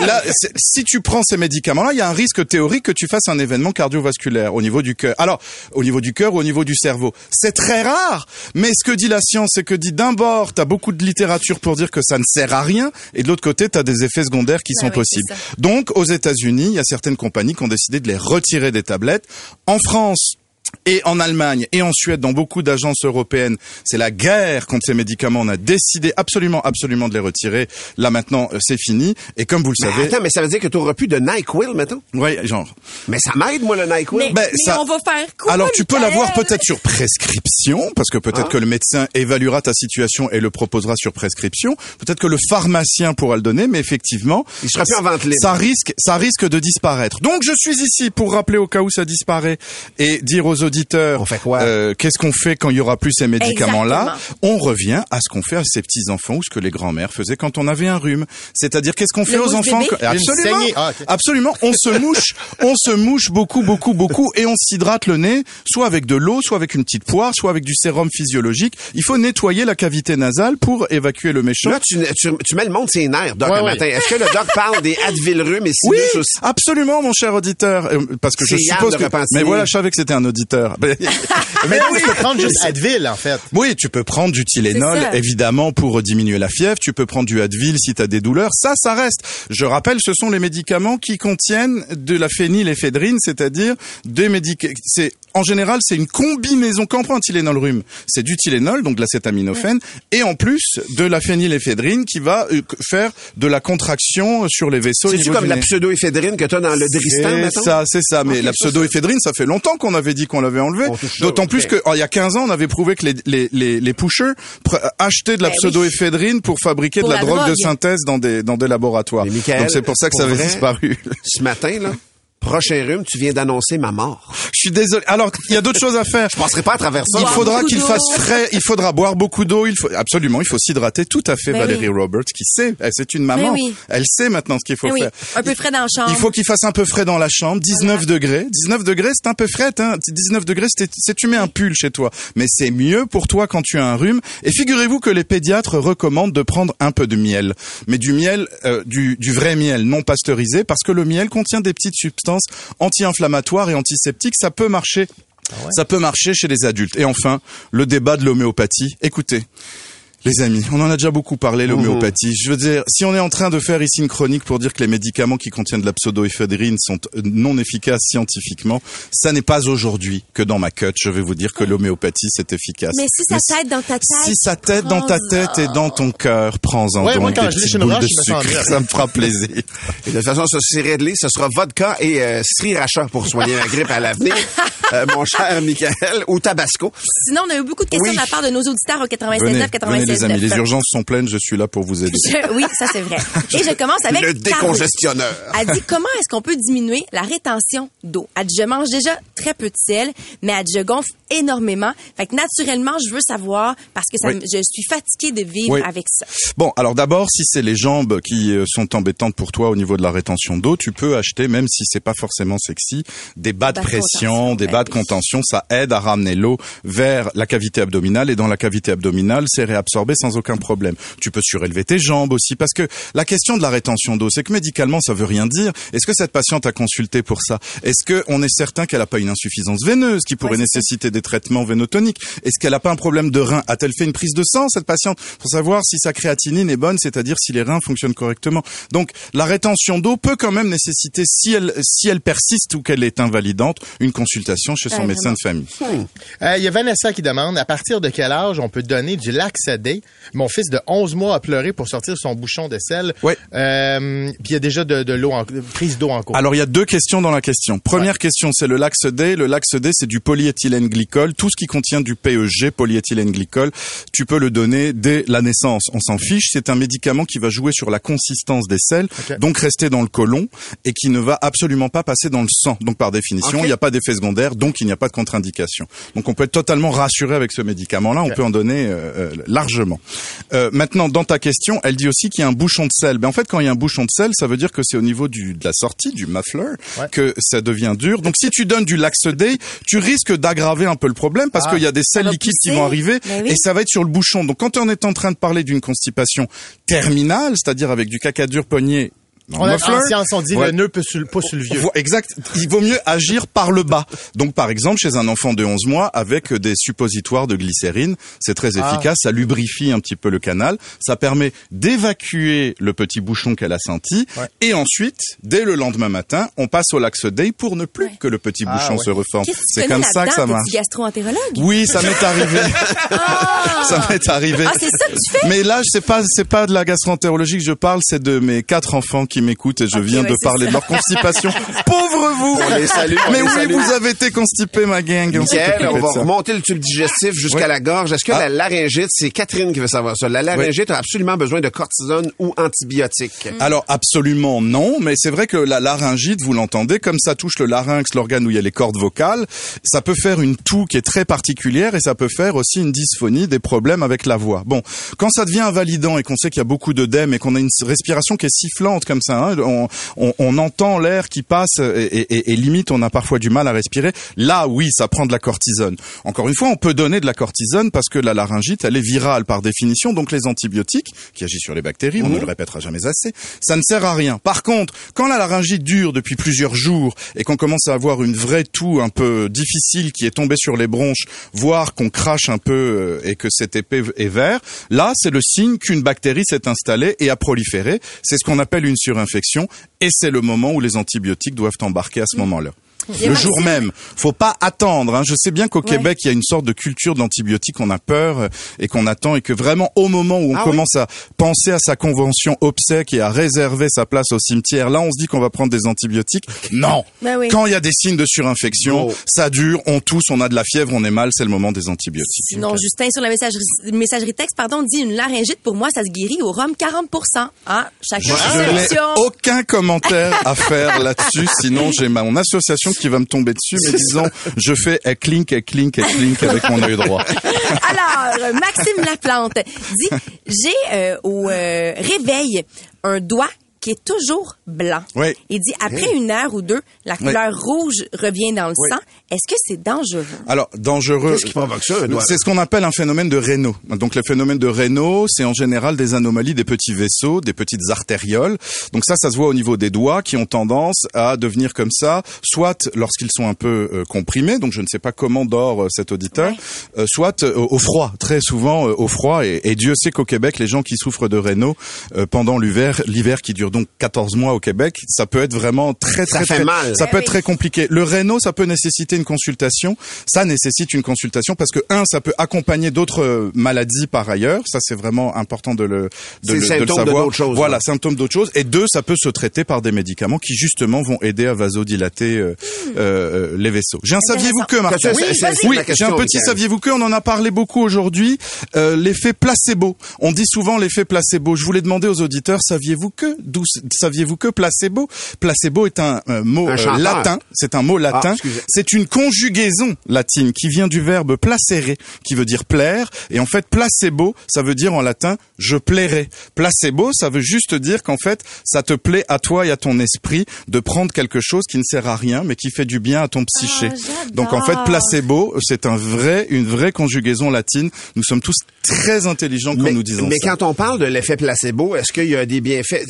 Speaker 3: là,
Speaker 8: si tu prends ces médicaments-là, il y a un risque théorique que tu fasses un événement cardiovasculaire au niveau du cœur. Alors, au niveau du cœur ou au niveau du cerveau. C'est très rare, mais ce que dit la science, c'est que dit d'un bord, t'as beaucoup de littérature pour dire que ça ne sert à rien, et de l'autre côté, t'as des effets secondaires qui sont
Speaker 3: oui,
Speaker 8: possibles. Donc, aux États-Unis, il y a certaines compagnies qui ont décidé de les retirer des tablettes. En France, et en Allemagne et en Suède, dans beaucoup d'agences européennes, c'est la guerre contre ces médicaments. On a décidé absolument, absolument de les retirer. Là maintenant, euh, c'est fini. Et comme vous le
Speaker 2: Mais
Speaker 8: savez,
Speaker 2: attends, mais ça veut dire que tu auras plus de NyQuil, mettons?
Speaker 8: ouais, genre.
Speaker 2: Mais ça m'aide, moi, le NyQuil.
Speaker 3: Mais,
Speaker 8: Ben,
Speaker 3: mais
Speaker 8: ça-
Speaker 3: on va faire quoi,
Speaker 8: Alors tu peux l'avoir peut-être sur prescription, parce que peut-être
Speaker 2: Ah.
Speaker 8: que le médecin évaluera ta situation et le proposera sur prescription. Peut-être que le pharmacien pourra le donner, mais effectivement,
Speaker 2: Il sera plus en vente libre.
Speaker 8: ça risque, ça risque de disparaître. Donc je suis ici pour rappeler au cas où ça disparaît et dire aux auditeurs
Speaker 2: fait
Speaker 8: euh, qu'est-ce qu'on fait quand il y aura plus ces médicaments-là.
Speaker 3: Exactement.
Speaker 8: On revient à ce qu'on fait à ces petits enfants ou ce que les grands-mères faisaient quand on avait un rhume. C'est-à-dire qu'est-ce qu'on fait aux enfants que- Absolument.
Speaker 4: Ah,
Speaker 8: absolument. On se mouche, on se mouche beaucoup, beaucoup, beaucoup, et on s'hydrate le nez, soit avec de l'eau, soit avec une petite poire, soit avec du sérum physiologique. Il faut nettoyer la cavité nasale pour évacuer le méchant.
Speaker 2: Là, tu, tu, tu mets le monde ses nerfs, Doc,
Speaker 4: Ouais,
Speaker 2: le matin. Est-ce que le Doc parle des Advil rhume et
Speaker 8: Oui,
Speaker 2: sinus
Speaker 8: absolument, mon cher auditeur, Euh, parce que je suppose que. Mais voilà, je savais que c'était un auditeur.
Speaker 4: Mais tu peux prendre juste Advil, en fait.
Speaker 8: Oui, tu peux prendre du Tylenol,
Speaker 3: C'est
Speaker 8: évidemment, pour diminuer la fièvre. Tu peux prendre du Advil si tu as des douleurs. Ça, ça reste. Je rappelle, ce sont les médicaments qui contiennent de la phényléphédrine, c'est-à-dire des médicaments... C'est en général, c'est une combinaison. Quand on prend un Tylenol rhume, c'est du Tylenol, donc de l'acétaminophène, et en plus de la phényléphédrine qui va euh, faire de la contraction sur les vaisseaux. niveau
Speaker 2: comme la pseudoéphédrine que tu as dans le Dristan,
Speaker 8: C'est ça, c'est ça. Mais
Speaker 2: Ok,
Speaker 8: la pseudoéphédrine, ça fait longtemps qu'on avait dit qu'on l'avait enlevé.
Speaker 2: On ça,
Speaker 8: D'autant plus que, oh, il y a 15 ans, on avait prouvé que les, les, les, les pushers pr- achetaient de la
Speaker 3: Ben
Speaker 8: pseudoéphédrine pour fabriquer
Speaker 3: Pour
Speaker 8: de la,
Speaker 3: la
Speaker 8: drogue, de
Speaker 3: drogue.
Speaker 8: synthèse dans des, dans des laboratoires. Donc c'est pour ça que ça avait
Speaker 2: vrai,
Speaker 8: disparu.
Speaker 2: Ce matin, là, prochain rhume, tu viens d'annoncer ma mort.
Speaker 8: Je suis désolé. Alors, il y a d'autres choses à faire.
Speaker 2: Je passerai pas à travers ça.
Speaker 8: Il faudra qu'il fasse frais, il faudra boire beaucoup d'eau, il faut absolument, il faut s'hydrater tout à fait
Speaker 3: Ben
Speaker 8: Valérie
Speaker 3: oui.
Speaker 8: Roberts qui sait, elle, c'est une maman,
Speaker 3: Ben oui.
Speaker 8: elle sait maintenant ce qu'il faut
Speaker 3: oui,
Speaker 8: faire.
Speaker 3: un peu frais dans la chambre.
Speaker 8: Il faut qu'il fasse un peu frais dans la chambre, 19 degrés. 19 degrés, c'est un peu frais, hein. 19 degrés, c'est c'est tu mets un pull chez toi. Mais c'est mieux pour toi quand tu as un rhume. Et figurez-vous que les pédiatres recommandent de prendre un peu de miel. Mais du miel, euh, du, du vrai miel, non pasteurisé, parce que le miel contient des petites substances anti-inflammatoires et antiseptiques. Ça peut marcher. Ça peut marcher chez les adultes. Et enfin, le débat de l'homéopathie. Écoutez. Les amis, on en a déjà beaucoup parlé, l'homéopathie. Je veux dire, si on est en train de faire ici une chronique pour dire que les médicaments qui contiennent de la pseudoéphédrine sont euh, non efficaces scientifiquement, ça n'est pas aujourd'hui que dans ma cut, je vais vous dire que l'homéopathie, c'est efficace.
Speaker 3: Mais si ça t'aide dans ta tête.
Speaker 8: Si ça t'aide dans ta tête et dans ton cœur, prends-en
Speaker 4: Ouais,
Speaker 8: donc
Speaker 4: moi, quand
Speaker 8: des petites
Speaker 4: une
Speaker 8: boules
Speaker 4: roche,
Speaker 8: de sucre. Ça me fera plaisir.
Speaker 2: Et de toute façon, ça c'est réglé. Ce sera vodka et euh, sriracha pour soigner la grippe à l'avenir. Euh, mon cher Michael, ou Tabasco.
Speaker 3: Sinon, on a eu beaucoup de questions
Speaker 2: Oui.
Speaker 3: de la part de nos auditeurs au 89
Speaker 8: Venez,
Speaker 3: 96
Speaker 8: venez les amis, les urgences sont pleines, je suis là pour vous aider.
Speaker 3: Je- oui, ça c'est vrai. Et je commence avec
Speaker 2: Le décongestionneur.
Speaker 3: Elle dit comment est-ce qu'on peut diminuer la rétention d'eau? Elle dit je mange déjà très peu de sel, mais elle dit je gonfle énormément. Fait que naturellement, je veux savoir parce que ça
Speaker 8: Oui.
Speaker 3: me- je suis fatiguée de vivre
Speaker 8: Oui.
Speaker 3: avec ça.
Speaker 8: Bon, alors d'abord, si c'est les jambes qui euh, sont embêtantes pour toi au niveau de la rétention d'eau, tu peux acheter, même si c'est pas forcément sexy, des bas de
Speaker 3: Bas
Speaker 8: pression, des bas de contention. Ça aide à ramener l'eau vers la cavité abdominale et dans la cavité abdominale, c'est réabsorbé sans aucun problème. Tu peux surélever tes jambes aussi parce que la question de la rétention d'eau, c'est que médicalement, ça veut rien dire. Est-ce que cette patiente a consulté pour ça? Est-ce que on est certain qu'elle a pas une insuffisance veineuse qui pourrait
Speaker 3: Ouais, c'est ça.
Speaker 8: nécessiter des traitements vénotoniques Est-ce qu'elle a pas un problème de rein? A-t-elle fait une prise de sang cette patiente? Pour savoir si sa créatinine est bonne, c'est-à-dire si les reins fonctionnent correctement Donc la rétention d'eau peut quand même nécessiter, si elle si elle persiste ou qu'elle est invalidante, une consultation chez son
Speaker 3: Ouais,
Speaker 8: médecin de famille.
Speaker 4: Euh, Il y a Vanessa qui demande à partir de quel âge on peut donner du Mon fils de 11 mois a pleuré pour sortir son bouchon de sel.
Speaker 8: Ouais.
Speaker 4: Euh, puis il y a déjà de, de l'eau en, de prise d'eau en cours.
Speaker 8: Alors il y a deux questions dans la question. Première question, c'est le Lax D. Le Lax D, c'est du polyéthylène glycol. Tout ce qui contient du PEG, polyéthylène glycol, tu peux le donner dès la naissance. On s'en fiche. C'est un médicament qui va jouer sur la consistance des selles,
Speaker 4: Ok.
Speaker 8: donc rester dans le côlon et qui ne va absolument pas passer dans le sang. Donc par définition, il n'y a pas d'effet secondaire, donc il n'y a pas de contre-indication. Donc on peut être totalement rassuré avec ce médicament-là. On peut en donner euh, euh, largement. Euh, maintenant, dans ta question, elle dit aussi qu'il y a un bouchon de sel. Ben en fait, quand il y a un bouchon de sel, ça veut dire que c'est au niveau du, de la sortie, du muffler,
Speaker 4: Ouais.
Speaker 8: que ça devient dur. Donc si tu donnes du Lax Day, tu risques d'aggraver un peu le problème parce
Speaker 4: Ah.
Speaker 8: qu'il y a des sels liquides qui vont arriver
Speaker 3: oui.
Speaker 8: et ça va être sur le bouchon. Donc quand on est en train de parler d'une constipation terminale, c'est-à-dire avec du caca dur poignet,
Speaker 4: on a, en science, on dit
Speaker 8: Ouais.
Speaker 4: le nœud peut sur, pas sur le vieux.
Speaker 8: Exact. Il vaut mieux agir par le bas. Donc, par exemple, chez un enfant de 11 mois, avec des suppositoires de glycérine, c'est très
Speaker 4: Ah.
Speaker 8: efficace. Ça lubrifie un petit peu le canal. Ça permet d'évacuer le petit bouchon qu'elle a senti.
Speaker 4: Ouais.
Speaker 8: Et ensuite, dès le lendemain matin, on passe au Lax Day pour ne plus
Speaker 3: Ouais.
Speaker 8: que le petit
Speaker 4: Ah,
Speaker 8: bouchon
Speaker 4: ouais.
Speaker 8: se reforme. C'est comme ça que ça marche.
Speaker 3: gastro-entérologue?
Speaker 8: Oui, ça m'est arrivé. ça m'est arrivé.
Speaker 3: Ah, c'est ça que tu fais?
Speaker 8: Mais là, c'est pas c'est pas de la gastroentérologie que je parle, c'est de mes quatre enfants qui m'écoutent et je viens
Speaker 3: ouais,
Speaker 8: de parler
Speaker 3: ça.
Speaker 8: de leur constipation. Pauvre vous.
Speaker 2: On les salue, on
Speaker 8: Mais
Speaker 2: les
Speaker 8: oui,
Speaker 2: salue.
Speaker 8: vous avez été constipé, ma gang. On
Speaker 2: Michael, va remonter le tube digestif jusqu'à
Speaker 8: Ouais.
Speaker 2: la gorge. Est-ce que
Speaker 8: Ah.
Speaker 2: la laryngite, c'est Catherine qui veut savoir ça, la laryngite a absolument besoin de cortisone ou antibiotiques?
Speaker 8: Alors absolument non, mais c'est vrai que la laryngite, vous l'entendez, comme ça touche le larynx, l'organe où il y a les cordes vocales, ça peut faire une toux qui est très particulière et ça peut faire aussi une dysphonie, des problèmes avec la voix. Bon, quand ça devient invalidant et qu'on sait qu'il y a beaucoup d'œdème et qu'on a une respiration qui est sifflante comme ça, hein, on, on- on entend l'air qui passe et, et- et- limite on a parfois du mal à respirer. Là, oui, ça prend de la cortisone. Encore une fois, on peut donner de la cortisone parce que la laryngite, elle est virale par définition, donc les antibiotiques qui agissent sur les bactéries, on ne le répétera jamais assez, ça ne sert à rien. Par contre, quand la laryngite dure depuis plusieurs jours et qu'on commence à avoir une vraie toux un peu difficile qui est tombée sur les bronches, voire qu'on crache un peu euh, et que cet épais est vert, là, c'est le signe qu'une bactérie s'est installée et a proliféré. C'est ce qu'on appelle une surinfection et c'est le moment où les antibiotiques doivent embarquer à ce moment-là. Le
Speaker 3: aussi-
Speaker 8: jour même. Faut pas attendre. hein. Je sais bien qu'au Québec, il y a une sorte de culture de l'antibiotique. On a peur euh, et qu'on attend et que vraiment au moment où on
Speaker 2: Ah oui?
Speaker 8: commence à penser à sa convention obsèque et à réserver sa place au cimetière, là, on se dit qu'on va prendre des antibiotiques. Non.
Speaker 3: Ben oui.
Speaker 8: Quand il y a des signes de surinfection,
Speaker 2: Oh.
Speaker 8: ça dure, on tousse, on a de la fièvre, on est mal, c'est le moment des antibiotiques.
Speaker 3: Sinon, Justin, sur la messagerie, messagerie texte, pardon, dit une laryngite, pour moi, ça se guérit au rhum 40 Ah, chacun
Speaker 8: Je n'ai aucun commentaire à faire là-dessus, sinon j'ai ma mon association qui va me tomber dessus, mais disons, je fais un clink, un clink, un clink avec mon œil droit.
Speaker 3: Alors, Maxime Laplante dit, j'ai euh, au euh, réveil un doigt qui est toujours blanc.
Speaker 8: Oui.
Speaker 3: Il dit, après une heure ou deux, la couleur rouge revient dans le
Speaker 8: Oui.
Speaker 3: sang. Est-ce que c'est dangereux?
Speaker 8: Alors, dangereux.
Speaker 2: Qu'est-ce qui provoque ça, un doigt?
Speaker 8: C'est ce qu'on appelle un phénomène de Raynaud. Donc, le phénomène de Raynaud, c'est en général des anomalies des petits vaisseaux, des petites artérioles. Donc ça, ça se voit au niveau des doigts qui ont tendance à devenir comme ça, soit lorsqu'ils sont un peu euh, comprimés, donc je ne sais pas comment dort euh, cet auditeur, euh, soit euh, au froid, très souvent euh, au froid. Et, et Dieu sait qu'au Québec, les gens qui souffrent de Raynaud euh, pendant l'hiver, l'hiver qui dure donc 14 mois au Québec, ça peut être vraiment très
Speaker 2: Ça
Speaker 8: très
Speaker 2: fait
Speaker 8: très-
Speaker 2: mal.
Speaker 8: Ça
Speaker 3: Eh
Speaker 8: peut
Speaker 3: oui.
Speaker 8: être très compliqué. Le Raynaud, ça peut nécessiter une consultation. Ça nécessite une consultation parce que un, ça peut accompagner d'autres euh, maladies par ailleurs. Ça, c'est vraiment important de le de, le- de le
Speaker 2: symptôme de
Speaker 8: savoir.
Speaker 2: d'autres choses,
Speaker 8: Voilà,
Speaker 2: là.
Speaker 8: symptômes d'autres choses. Et deux, ça peut se traiter par des médicaments qui justement vont aider à vasodilater euh, euh, les vaisseaux. J'ai un saviez-vous que, Martin
Speaker 2: Oui,
Speaker 8: oui, j'ai un petit saviez-vous que. On en a parlé beaucoup aujourd'hui. Euh, l'effet placebo. On dit souvent l'effet placebo. Je voulais demander aux auditeurs, saviez-vous que D'où saviez-vous que placebo? Placebo est un, euh, mot
Speaker 2: Un
Speaker 8: euh, latin. C'est un mot latin.
Speaker 2: Ah, excusez.
Speaker 8: c'est une conjugaison latine qui vient du verbe placere, qui veut dire plaire. Et en fait, placebo, ça veut dire en latin je plairai. Placebo, ça veut juste dire qu'en fait, ça te plaît à toi et à ton esprit de prendre quelque chose qui ne sert à rien, mais qui fait du bien à ton psyché.
Speaker 3: Ah.
Speaker 8: Donc en fait, placebo, c'est un vrai, une vraie conjugaison latine. Nous sommes tous très intelligents quand
Speaker 2: Mais,
Speaker 8: nous disons
Speaker 2: mais
Speaker 8: ça.
Speaker 2: quand on parle de l'effet placebo, est-ce qu'il y a des bienfaits?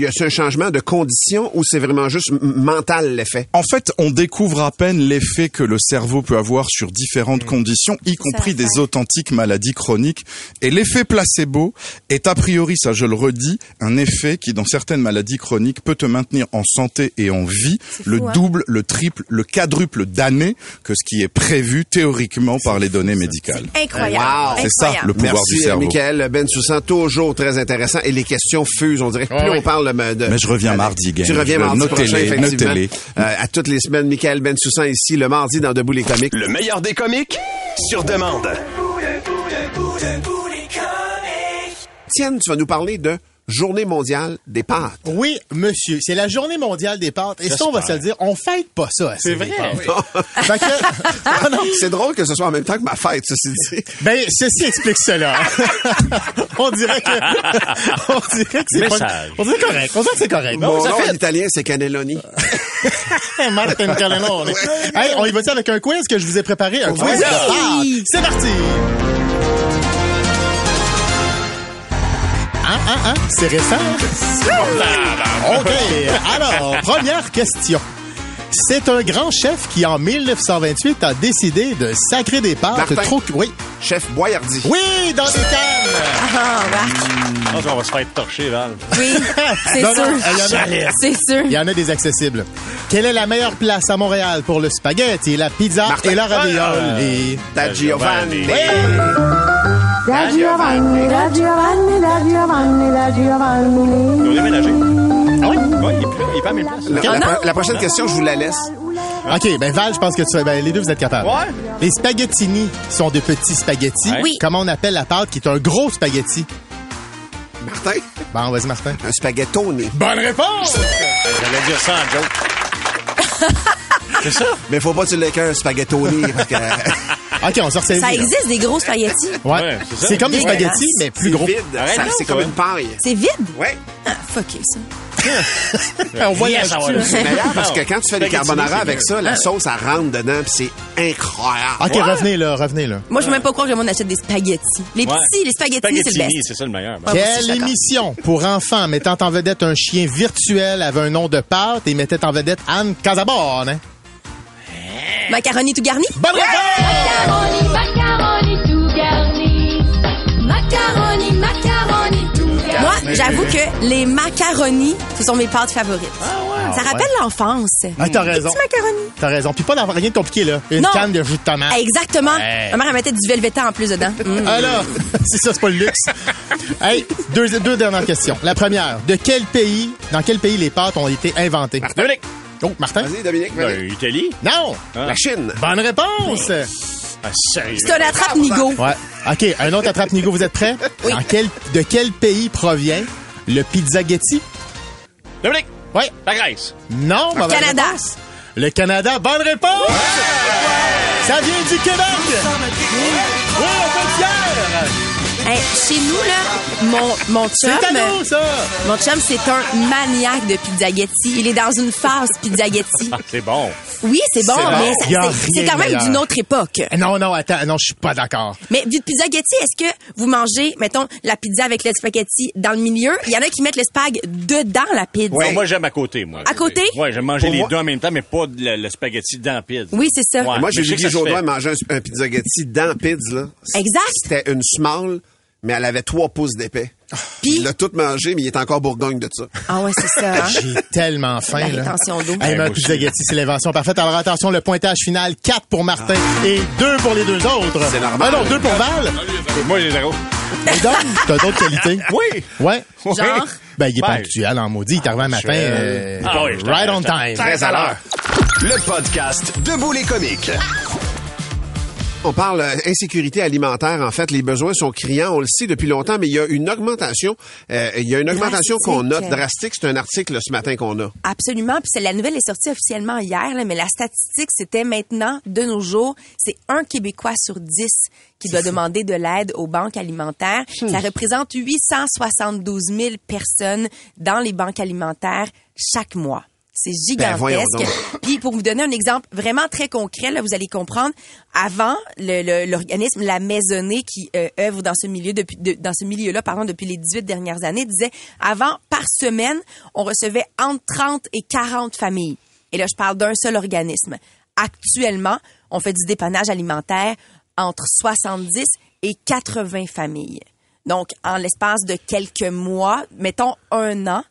Speaker 2: Y a un changement de condition ou c'est vraiment juste mental l'effet?
Speaker 8: En fait, on découvre à peine l'effet que le cerveau peut avoir sur différentes
Speaker 2: Mm.
Speaker 8: conditions, y compris des authentiques maladies chroniques. Et l'effet placebo est a priori, ça je le redis, un effet qui dans certaines maladies chroniques peut te maintenir en santé et en vie le
Speaker 3: fou, hein?
Speaker 8: double, le triple, le quadruple d'années que ce qui est prévu théoriquement par les données médicales.
Speaker 3: Incroyable.
Speaker 2: Wow.
Speaker 8: C'est ça, le pouvoir
Speaker 2: Merci,
Speaker 8: du cerveau.
Speaker 2: Michael Ben Soussan, toujours très intéressant. Et les questions fusent. On dirait que plus
Speaker 4: Ouais,
Speaker 2: on parle de-
Speaker 8: Mais je reviens
Speaker 2: euh,
Speaker 8: mardi, gang.
Speaker 2: Tu reviens mardi
Speaker 8: notez-les,
Speaker 2: prochain, effectivement.
Speaker 8: notez-les.
Speaker 2: Euh, à toutes les semaines, Michael Ben Soussan ici, le mardi dans Debout les comiques.
Speaker 1: Le meilleur des comiques sur demande.
Speaker 2: Tienne, tu vas nous parler de Journée mondiale des pâtes.
Speaker 4: Oui, monsieur, c'est la journée mondiale des pâtes. Et ça, on va se le dire, on fête pas ça. C'est vrai. Fait que, Ah non,
Speaker 2: C'est drôle que ce soit en même temps que ma fête, ceci dit.
Speaker 4: ben, ceci explique cela. on dirait que, on dirait que c'est pas, on dirait correct. On dirait que c'est correct.
Speaker 2: Mon
Speaker 4: ça
Speaker 2: nom
Speaker 4: fait
Speaker 2: en italien, c'est Cannelloni.
Speaker 4: Martin Calenone. Hey, on y va avec un quiz que je vous ai préparé? Un quiz
Speaker 2: Oui.
Speaker 4: de pâtes. C'est parti! Hein, hein, hein? C'est récent? OK. Alors, première question. C'est un grand chef qui, en 1928, a décidé de sacrer des pâtes
Speaker 2: Martin.
Speaker 4: trop... Oui.
Speaker 2: Chef Boyardi.
Speaker 4: Oui, dans des cannes!
Speaker 3: Ah.
Speaker 9: Je pense qu'on va se faire torcher, Val.
Speaker 3: Oui, c'est
Speaker 4: Non, non,
Speaker 3: sûr.
Speaker 4: il y en a-
Speaker 3: C'est sûr.
Speaker 4: Il y en a des accessibles. Quelle est la meilleure place à Montréal pour le spaghetti, la pizza
Speaker 2: Martin.
Speaker 4: et la ravioli?
Speaker 2: Da Giovanni.
Speaker 10: Da Giovanni, da Giovanni, da Giovanni, da Giovanni.
Speaker 9: Ils ont déménagé. Ah oui? Oui, il est plus là. Il est pas à mes places.
Speaker 2: La, la pro- la prochaine question, je vous la laisse.
Speaker 4: OK, ben Val, je pense que tu, ben, les deux, vous êtes capables.
Speaker 9: Ouais.
Speaker 4: Les spaghettini sont de petits spaghettis.
Speaker 9: Ouais.
Speaker 3: Oui.
Speaker 4: Comment on appelle la pâte qui est un gros spaghetti?
Speaker 2: Martin,
Speaker 4: Bon, vas-y, Martin.
Speaker 2: un spaghettone.
Speaker 4: Bonne réponse!
Speaker 9: J'allais dire ça en joke. C'est ça?
Speaker 2: Mais faut pas que tu l'écœures, spaghettone, parce que
Speaker 4: OK, on sort ça.
Speaker 3: Ça existe des gros spaghettis.
Speaker 4: Ouais.
Speaker 9: Ouais, c'est ça.
Speaker 4: c'est comme des spaghettis, mais plus
Speaker 2: c'est
Speaker 4: gros.
Speaker 2: C'est comme une paille.
Speaker 3: C'est vide?
Speaker 2: Ouais.
Speaker 3: Ah, fucké, ça.
Speaker 4: On voyage
Speaker 9: Yes.
Speaker 2: C'est meilleur parce que quand tu fais des carbonara avec ça, la sauce, elle rentre dedans pis c'est incroyable.
Speaker 4: OK, revenez là, revenez là.
Speaker 3: Moi, je veux même pas croire que le monde achète des spaghettis. Les
Speaker 9: Ouais.
Speaker 3: petits, les spaghettis, c'est le best.
Speaker 9: c'est ça le meilleur.
Speaker 4: Quelle émission pour enfants mettant en vedette un chien virtuel avait un nom de pâte et mettait en vedette Anne Casabonne? hein?
Speaker 3: Macaroni tout garni?
Speaker 4: Bonne réponse!
Speaker 10: Macaroni, macaroni tout garni. Macaroni, macaroni tout garni.
Speaker 3: Moi, J'avoue que les macaronis, ce sont mes pâtes favorites. Ça rappelle l'enfance.
Speaker 4: Ah, t'as
Speaker 3: Des
Speaker 4: raison.
Speaker 3: petits macaronis.
Speaker 4: T'as raison. Puis pas d'avoir rien de compliqué, là. Une
Speaker 3: Non.
Speaker 4: canne de jus de tomate.
Speaker 3: Exactement.
Speaker 4: Ouais.
Speaker 3: Ma mère, elle mettait du Velveeta en plus dedans. Mm.
Speaker 4: Alors, c'est ça, c'est pas le luxe. hey, deux, deux dernières questions. La première, de quel pays, dans quel pays les pâtes ont été inventées?
Speaker 9: Dominique.
Speaker 4: Oh, Martin?
Speaker 2: Vas-y, Dominique. vas-y.
Speaker 9: Euh, Italie?
Speaker 4: Non!
Speaker 2: La Chine.
Speaker 4: Bonne réponse!
Speaker 9: Ah, sérieux?
Speaker 3: C'est un attrape-nigo.
Speaker 4: Ouais. OK, un autre attrape-nigo, vous êtes prêts? Dans quel, de quel pays provient le pizzaghetti?
Speaker 9: Dominique?
Speaker 4: Ouais.
Speaker 9: La Grèce.
Speaker 4: Non, mauvaise
Speaker 3: Canada.
Speaker 4: réponse. Le Canada, bonne réponse! Ça vient du Québec! Oui, on peut!
Speaker 3: Hey, chez nous, là, mon, mon chum...
Speaker 4: C'est à nous, ça!
Speaker 3: Mon chum, c'est un maniaque de pizzaghetti. Il est dans une phase pizzaghetti.
Speaker 9: Ah, c'est bon.
Speaker 3: Oui, c'est bon,
Speaker 4: C'est bon.
Speaker 3: mais c'est- quand même d'une autre époque.
Speaker 4: Non, non, attends, non, je suis pas d'accord.
Speaker 3: Mais du pizzaghetti, est-ce que vous mangez, mettons, la pizza avec le spaghetti dans le milieu? Il y en a qui mettent le spag dedans la pizza.
Speaker 9: Ouais, moi, j'aime à côté, moi.
Speaker 3: À côté?
Speaker 9: Ouais, j'aime manger
Speaker 2: Pour
Speaker 9: les
Speaker 2: moi-
Speaker 9: deux en même temps, mais pas de le, le spaghetti dans la pizza.
Speaker 3: Oui, c'est ça.
Speaker 9: Ouais.
Speaker 2: Moi, j'ai vu
Speaker 9: que
Speaker 2: Jourdain manger un, un pizzaghetti dans Pizza, là.
Speaker 3: Exact.
Speaker 2: C'était une small, mais elle avait trois pouces d'épais.
Speaker 3: Puis-
Speaker 2: Il l'a tout mangé, mais il est encore bourgogne de ça.
Speaker 3: Ah ouais, c'est ça. hein?
Speaker 4: J'ai tellement faim,
Speaker 3: La
Speaker 4: là.
Speaker 3: rétention d'eau.
Speaker 4: Hey, mais pizzaghetti, c'est l'invention parfaite. Alors attention, le pointage final, 4 pour Martin et 2 pour les deux autres.
Speaker 2: C'est normal.
Speaker 4: Ah non, 2 pour Val.
Speaker 9: Moi, j'ai zéro.
Speaker 4: Donc, t'as d'autres qualités?
Speaker 9: Oui.
Speaker 4: Ouais.
Speaker 3: Genre?
Speaker 4: Ben, il est
Speaker 9: Ben,
Speaker 4: ponctuel en maudit. Il est arrivé un matin, euh,
Speaker 9: Ah oui,
Speaker 4: right on time.
Speaker 2: Très à l'heure.
Speaker 1: Le podcast Debout les comiques.
Speaker 2: On parle euh, insécurité alimentaire. En fait, les besoins sont criants. On le sait depuis longtemps, mais il y a une augmentation. euh, il y a une augmentation qu'on note
Speaker 3: Drastique.
Speaker 2: C'est un article ce matin qu'on a.
Speaker 3: Absolument. Puis c'est- la nouvelle est sortie officiellement hier, là, mais la statistique, c'était maintenant, de nos jours, c'est un Québécois sur dix qui doit demander de l'aide aux banques alimentaires. Ça représente 872 000 personnes dans les banques alimentaires chaque mois. C'est
Speaker 2: Ben,
Speaker 3: gigantesque. Puis pour vous donner un exemple vraiment très concret, là, vous allez comprendre. Avant, l'organisme La Maisonnée qui euh, œuvre dans ce milieu depuis de- dans ce milieu-là, pardon, depuis les 18 dernières années, disait avant par semaine, on recevait entre 30 et 40 familles. Et là, je parle d'un seul organisme. Actuellement, on fait du dépannage alimentaire entre 70 et 80 familles. Donc, en l'espace de quelques mois, mettons un an,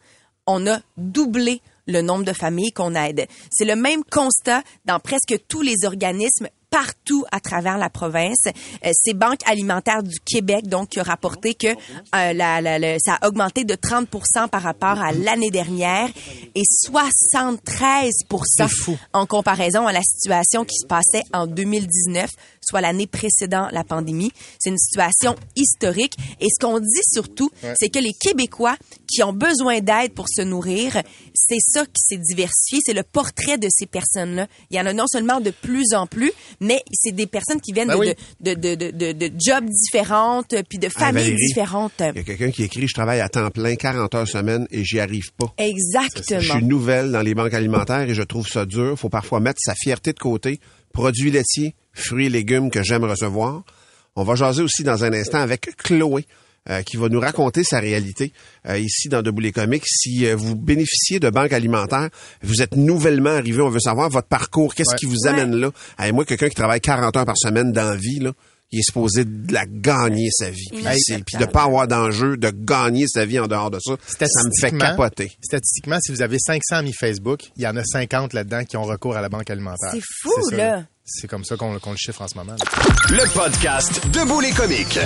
Speaker 3: on a doublé le nombre de familles qu'on aide. C'est le même constat dans presque tous les organismes partout à travers la province. Euh, c'est Banque alimentaire du Québec donc qui a rapporté que euh, la- la- la- ça a augmenté de 30 par rapport à l'année dernière et 73% en comparaison à la situation qui se passait en 2019, soit l'année précédant la pandémie. C'est une situation historique et ce qu'on dit surtout, c'est que les Québécois qui ont besoin d'aide pour se nourrir, c'est ça qui s'est diversifié, c'est le portrait de ces personnes-là. Il y en a non seulement de plus en plus, mais c'est des personnes qui viennent
Speaker 4: Ben
Speaker 3: de,
Speaker 4: oui.
Speaker 3: de, de, de, de, jobs différentes, puis de familles
Speaker 2: Valérie,
Speaker 3: différentes.
Speaker 2: Il y a quelqu'un qui écrit, je travaille à temps plein, 40 heures semaine et j'y arrive pas. Je
Speaker 3: Exactement.
Speaker 2: suis nouvelle dans les banques alimentaires et je trouve ça dur. Faut parfois mettre sa fierté de côté. Produits laitiers, fruits et légumes que j'aime recevoir. On va jaser aussi dans un instant avec Chloé. euh, qui va nous raconter sa réalité euh, ici dans Debout les comiques. Si euh, vous bénéficiez de banques alimentaires, vous êtes nouvellement arrivé, on veut savoir votre parcours, qu'est-ce
Speaker 4: Ouais.
Speaker 2: qui vous amène là? Hey, moi, quelqu'un qui travaille 40 heures par semaine dans la vie, là, il est supposé de la gagner sa vie. Puis, puis de pas avoir d'enjeu, de gagner sa vie en dehors de ça, ça me fait capoter.
Speaker 4: Statistiquement, si vous avez 500 amis Facebook, il y en a 50 là-dedans qui ont recours à la banque alimentaire.
Speaker 3: C'est fou, là.
Speaker 4: C'est comme ça qu'on le chiffre en ce moment. là.
Speaker 1: Le podcast Debout les comiques.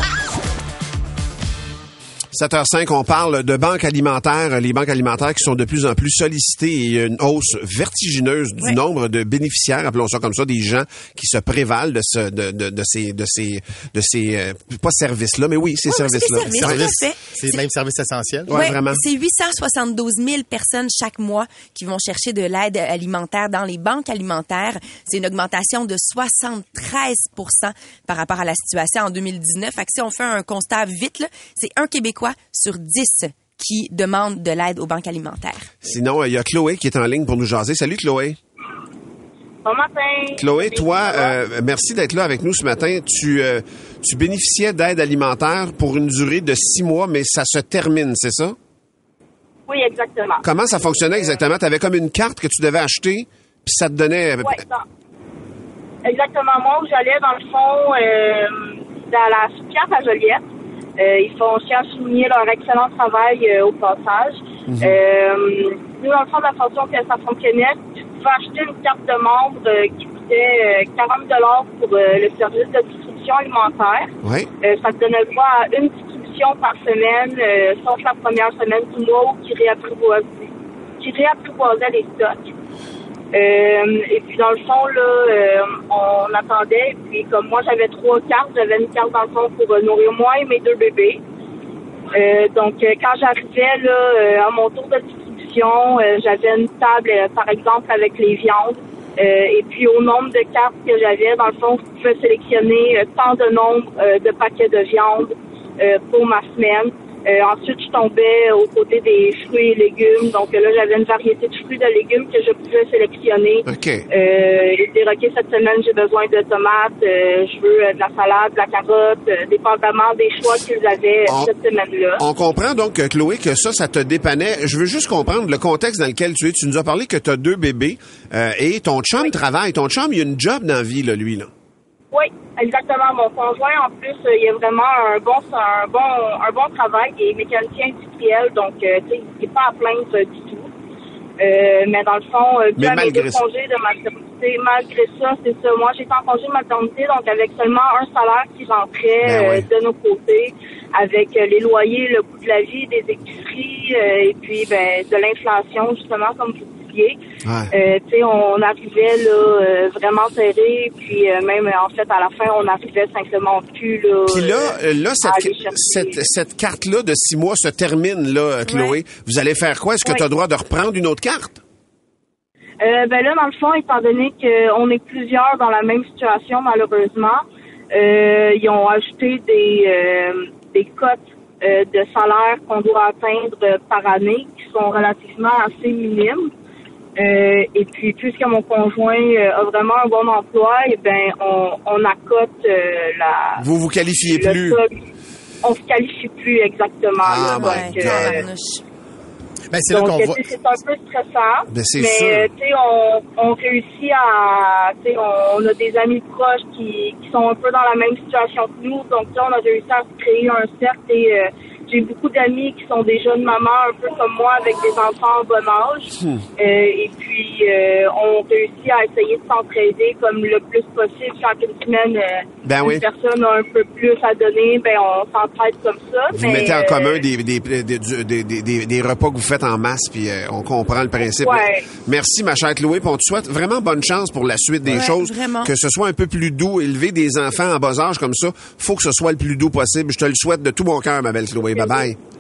Speaker 2: 7h05, on parle de banques alimentaires, les banques alimentaires qui sont de plus en plus sollicitées et il y a une hausse vertigineuse du
Speaker 3: Oui.
Speaker 2: nombre de bénéficiaires, appelons ça comme ça, des gens qui se prévalent de ce, de, de, de ces, de ces, de ces, euh, pas services-là, mais oui, ces
Speaker 3: Oui, oui, c'est
Speaker 2: services-là.
Speaker 4: C'est le même service essentiel.
Speaker 2: Ouais, vraiment.
Speaker 3: C'est 872 000 personnes chaque mois qui vont chercher de l'aide alimentaire dans les banques alimentaires. C'est une augmentation de 73% par rapport à la situation en 2019. Fait que si on fait un constat vite, c'est un Québécois sur 10 qui demande de l'aide aux banques alimentaires.
Speaker 2: Sinon, euh, il y a Chloé qui est en ligne pour nous jaser. Salut Chloé.
Speaker 11: Bon matin.
Speaker 2: Chloé, toi, euh, merci d'être là avec nous ce matin. Tu, euh, tu bénéficiais d'aide alimentaire pour une durée de six mois, mais ça se termine, c'est ça?
Speaker 11: Oui, exactement.
Speaker 2: Comment ça fonctionnait exactement? Tu avais comme une carte que tu devais acheter, puis ça te donnait...
Speaker 11: Oui, exactement. Moi, j'allais, dans le fond, euh, dans la carte à Joliette, ils font chiens souligner leur excellent travail euh, au passage. Euh, nous, dans le fond, la façon que ça fonctionnait, tu pouvais acheter une carte de membre euh, qui coûtait euh, 40 pour euh, le service de distribution alimentaire.
Speaker 2: Oui.
Speaker 11: Euh, ça te donnait le droit à une distribution par semaine, euh, sauf la première semaine du mois où qui réapprivoisait, qui réapprivoisait les stocks. Euh, et puis dans le fond, là, euh, on attendait. Et puis comme moi, j'avais trois cartes. J'avais une carte dans le fond pour euh, nourrir moi et mes deux bébés. Euh, donc euh, quand j'arrivais là euh, à mon tour de distribution, j'avais une table, par exemple, avec les viandes. Et puis au nombre de cartes que j'avais, dans le fond, je pouvais sélectionner tant de nombre de paquets de viande pour ma semaine. Euh, ensuite, je tombais aux côtés des fruits et légumes. Donc euh, là, j'avais une variété de fruits et de légumes que je pouvais sélectionner.
Speaker 2: OK.
Speaker 11: Euh, et dire, OK, cette semaine, j'ai besoin de tomates, euh, je veux euh, de la salade, de la carotte, euh, dépendamment des choix qu'ils avaient
Speaker 2: On-
Speaker 11: cette semaine-là.
Speaker 2: On comprend donc, Chloé, que ça, ça te dépannait. Je veux juste comprendre le contexte dans lequel tu es. Tu nous as parlé que tu as deux bébés euh, et ton chum travaille. Ton chum, il a une job dans la vie, là, lui. Là.
Speaker 11: Oui, exactement. Mon conjoint, en plus, euh, il a vraiment un bon, un bon, un bon travail. Il est mécanicien industriel, donc, euh, il n'est pas à plaindre euh, du tout. Euh, mais dans le fond, euh,
Speaker 2: Mais malgré ça.
Speaker 11: congés de maternité, malgré ça, c'est ça. Moi, j'étais en congé de maternité, donc avec seulement un salaire qui rentrait
Speaker 2: Ben
Speaker 11: euh, de nos côtés, avec les loyers, le coût de la vie, des épiceries, euh, et puis ben, de l'inflation, justement, comme vous
Speaker 2: Ouais.
Speaker 11: Euh, on arrivait là euh, vraiment serré, puis euh, même en fait à la fin, on arrivait simplement plus là.
Speaker 2: Puis là, là cette, cette, cette carte-là de six mois se termine, là, Chloé.
Speaker 11: Ouais.
Speaker 2: Vous allez faire quoi? Est-ce que
Speaker 11: Ouais.
Speaker 2: tu as le droit de reprendre une autre carte?
Speaker 11: Euh, ben là, dans le fond, étant donné qu'on est plusieurs dans la même situation, malheureusement, euh, ils ont ajouté des, euh, des cotes de salaire qu'on doit atteindre par année qui sont relativement assez minimes. Euh, et puis, puisque mon conjoint euh, a vraiment un bon emploi, eh ben, on, on accote euh, la.
Speaker 2: Vous vous qualifiez
Speaker 11: le
Speaker 2: plus.
Speaker 11: stock. On se qualifie plus exactement.
Speaker 2: Ah,
Speaker 11: là,
Speaker 2: my
Speaker 11: donc,
Speaker 2: God.
Speaker 4: Ben, c'est là qu'on voit.
Speaker 11: c'est un peu stressant.
Speaker 2: Ben, c'est
Speaker 11: mais, tu sais, on, on réussit à, tu sais, on, on a des amis proches qui, qui sont un peu dans la même situation que nous. Donc, sais, on a réussi à se créer un cercle et euh, j'ai beaucoup d'amis qui sont des jeunes mamans un peu comme moi avec des enfants en bon âge.
Speaker 2: Hmm.
Speaker 11: Euh, et puis, euh, on réussit à essayer de s'entraider comme le plus possible. Chaque semaine, euh,
Speaker 2: Ben
Speaker 11: une
Speaker 2: oui.
Speaker 11: personne a un peu plus à donner, ben on s'entraide comme ça.
Speaker 2: Vous
Speaker 11: mais,
Speaker 2: mettez en
Speaker 11: euh,
Speaker 2: commun des, des, des, des, des- des- des repas que vous faites en masse, puis euh, on comprend le principe.
Speaker 11: Ouais.
Speaker 2: Merci, ma chère Chloé, puis on te souhaite vraiment bonne chance pour la suite des
Speaker 3: Ouais,
Speaker 2: choses.
Speaker 3: vraiment.
Speaker 2: Que ce soit un peu plus doux, élever des enfants en bas âge comme ça, faut que ce soit le plus doux possible. Je te le souhaite de tout mon cœur, ma belle Chloé. bye bye.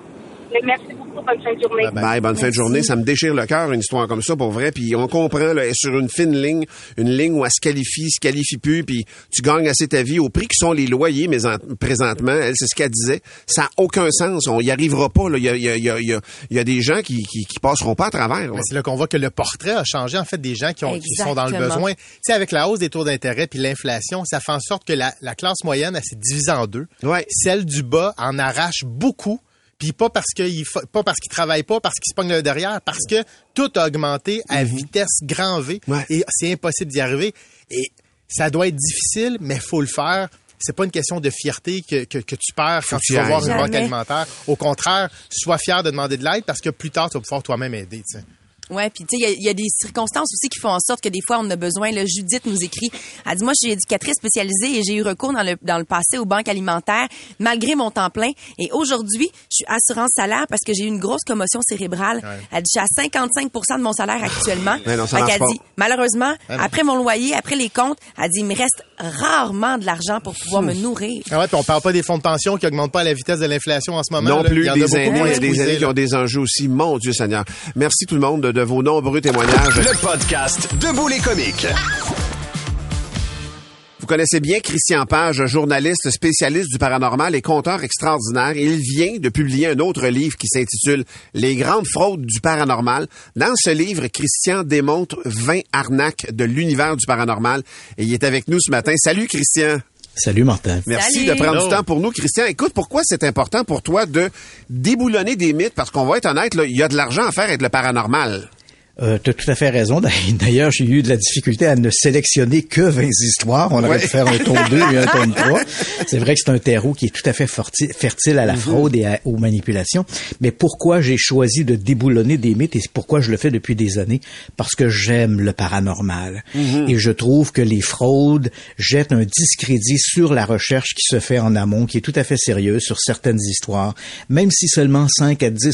Speaker 2: Bye-bye.
Speaker 11: Merci beaucoup. Bonne fin de journée.
Speaker 2: Bye, bonne fin de journée. Ça me déchire le cœur, une histoire comme ça, pour vrai. Puis on comprend, là, elle est sur une fine ligne, une ligne où elle se qualifie, se qualifie plus, puis tu gagnes assez ta vie au prix qui sont les loyers, mais en- présentement, elle, c'est ce qu'elle disait. Ça n'a aucun sens. On y arrivera pas. là. Il y a, il y a- il y a- il y a- il y a des gens qui, qui, qui passeront pas à travers. là.
Speaker 4: Ben, c'est là qu'on voit que le portrait a changé, en fait, des gens qui, ont, qui sont dans le besoin. Tu sais, avec la hausse des taux d'intérêt puis l'inflation, ça fait en sorte que la, la classe moyenne, elle s'est divisée en deux.
Speaker 2: Ouais.
Speaker 4: Celle du bas en arrache beaucoup, puis pas parce qu'il pas parce qu'il travaille pas, parce qu'il se pogne le derrière, parce que tout a augmenté à vitesse grand V.
Speaker 2: Ouais.
Speaker 4: et c'est impossible d'y arriver. Et ça doit être difficile, mais faut le faire. C'est pas une question de fierté que, que, que tu perds quand tu vas voir une banque alimentaire. Au contraire, sois fier de demander de l'aide parce que plus tard, tu vas pouvoir toi-même aider. tu sais.
Speaker 3: Ouais, puis tu sais, il y a- il y, a des circonstances aussi qui font en sorte que des fois on a besoin. Là, Judith nous écrit, elle dit moi je suis éducatrice spécialisée et j'ai eu recours dans le dans le passé aux banques alimentaires malgré mon temps plein. Et aujourd'hui, je suis assurance salaire parce que j'ai eu une grosse commotion cérébrale. Elle dit je suis à 55 de mon salaire actuellement.
Speaker 2: Mais non, ça
Speaker 3: Fait
Speaker 2: marche
Speaker 3: qu'elle
Speaker 2: pas.
Speaker 3: dit malheureusement après mon loyer, après les comptes, elle dit il me reste rarement de l'argent pour pouvoir me nourrir.
Speaker 4: Ah ouais, puis on parle pas des fonds de pension qui augmentent pas à la vitesse de l'inflation en ce moment.
Speaker 2: Non
Speaker 4: là.
Speaker 2: plus,
Speaker 4: Il y en a
Speaker 2: des
Speaker 4: beaucoup moins
Speaker 2: a des
Speaker 4: squeezés,
Speaker 2: aînés qui ont des enjeux aussi. Mon Dieu Seigneur. Merci tout le monde de, de vos nombreux témoignages.
Speaker 1: Le podcast Debout les comiques.
Speaker 2: Vous connaissez bien Christian Page, journaliste spécialiste du paranormal et conteur extraordinaire. Il vient de publier un autre livre qui s'intitule Les grandes fraudes du paranormal. Dans ce livre, Christian démontre 20 arnaques de l'univers du paranormal et il est avec nous ce matin. Salut Christian.
Speaker 12: Salut Martin.
Speaker 2: Merci
Speaker 3: Salut.
Speaker 2: de prendre
Speaker 4: Hello.
Speaker 2: du temps pour nous. Christian, écoute, pourquoi c'est important pour toi de déboulonner des mythes? Parce qu'on va être honnête, là, il y a de l'argent à faire avec le paranormal.
Speaker 12: Euh, tu as tout à fait raison. D'ailleurs, j'ai eu de la difficulté à ne sélectionner que 20 histoires. On aurait
Speaker 2: Ouais.
Speaker 12: pu faire un tome 2 et un tome 3. C'est vrai que c'est un terreau qui est tout à fait fertile à la fraude et à- aux manipulations. Mais pourquoi j'ai choisi de déboulonner des mythes et pourquoi je le fais depuis des années? Parce que j'aime le paranormal. Et je trouve que les fraudes jettent un discrédit sur la recherche qui se fait en amont, qui est tout à fait sérieuse sur certaines histoires. Même si seulement 5 à 10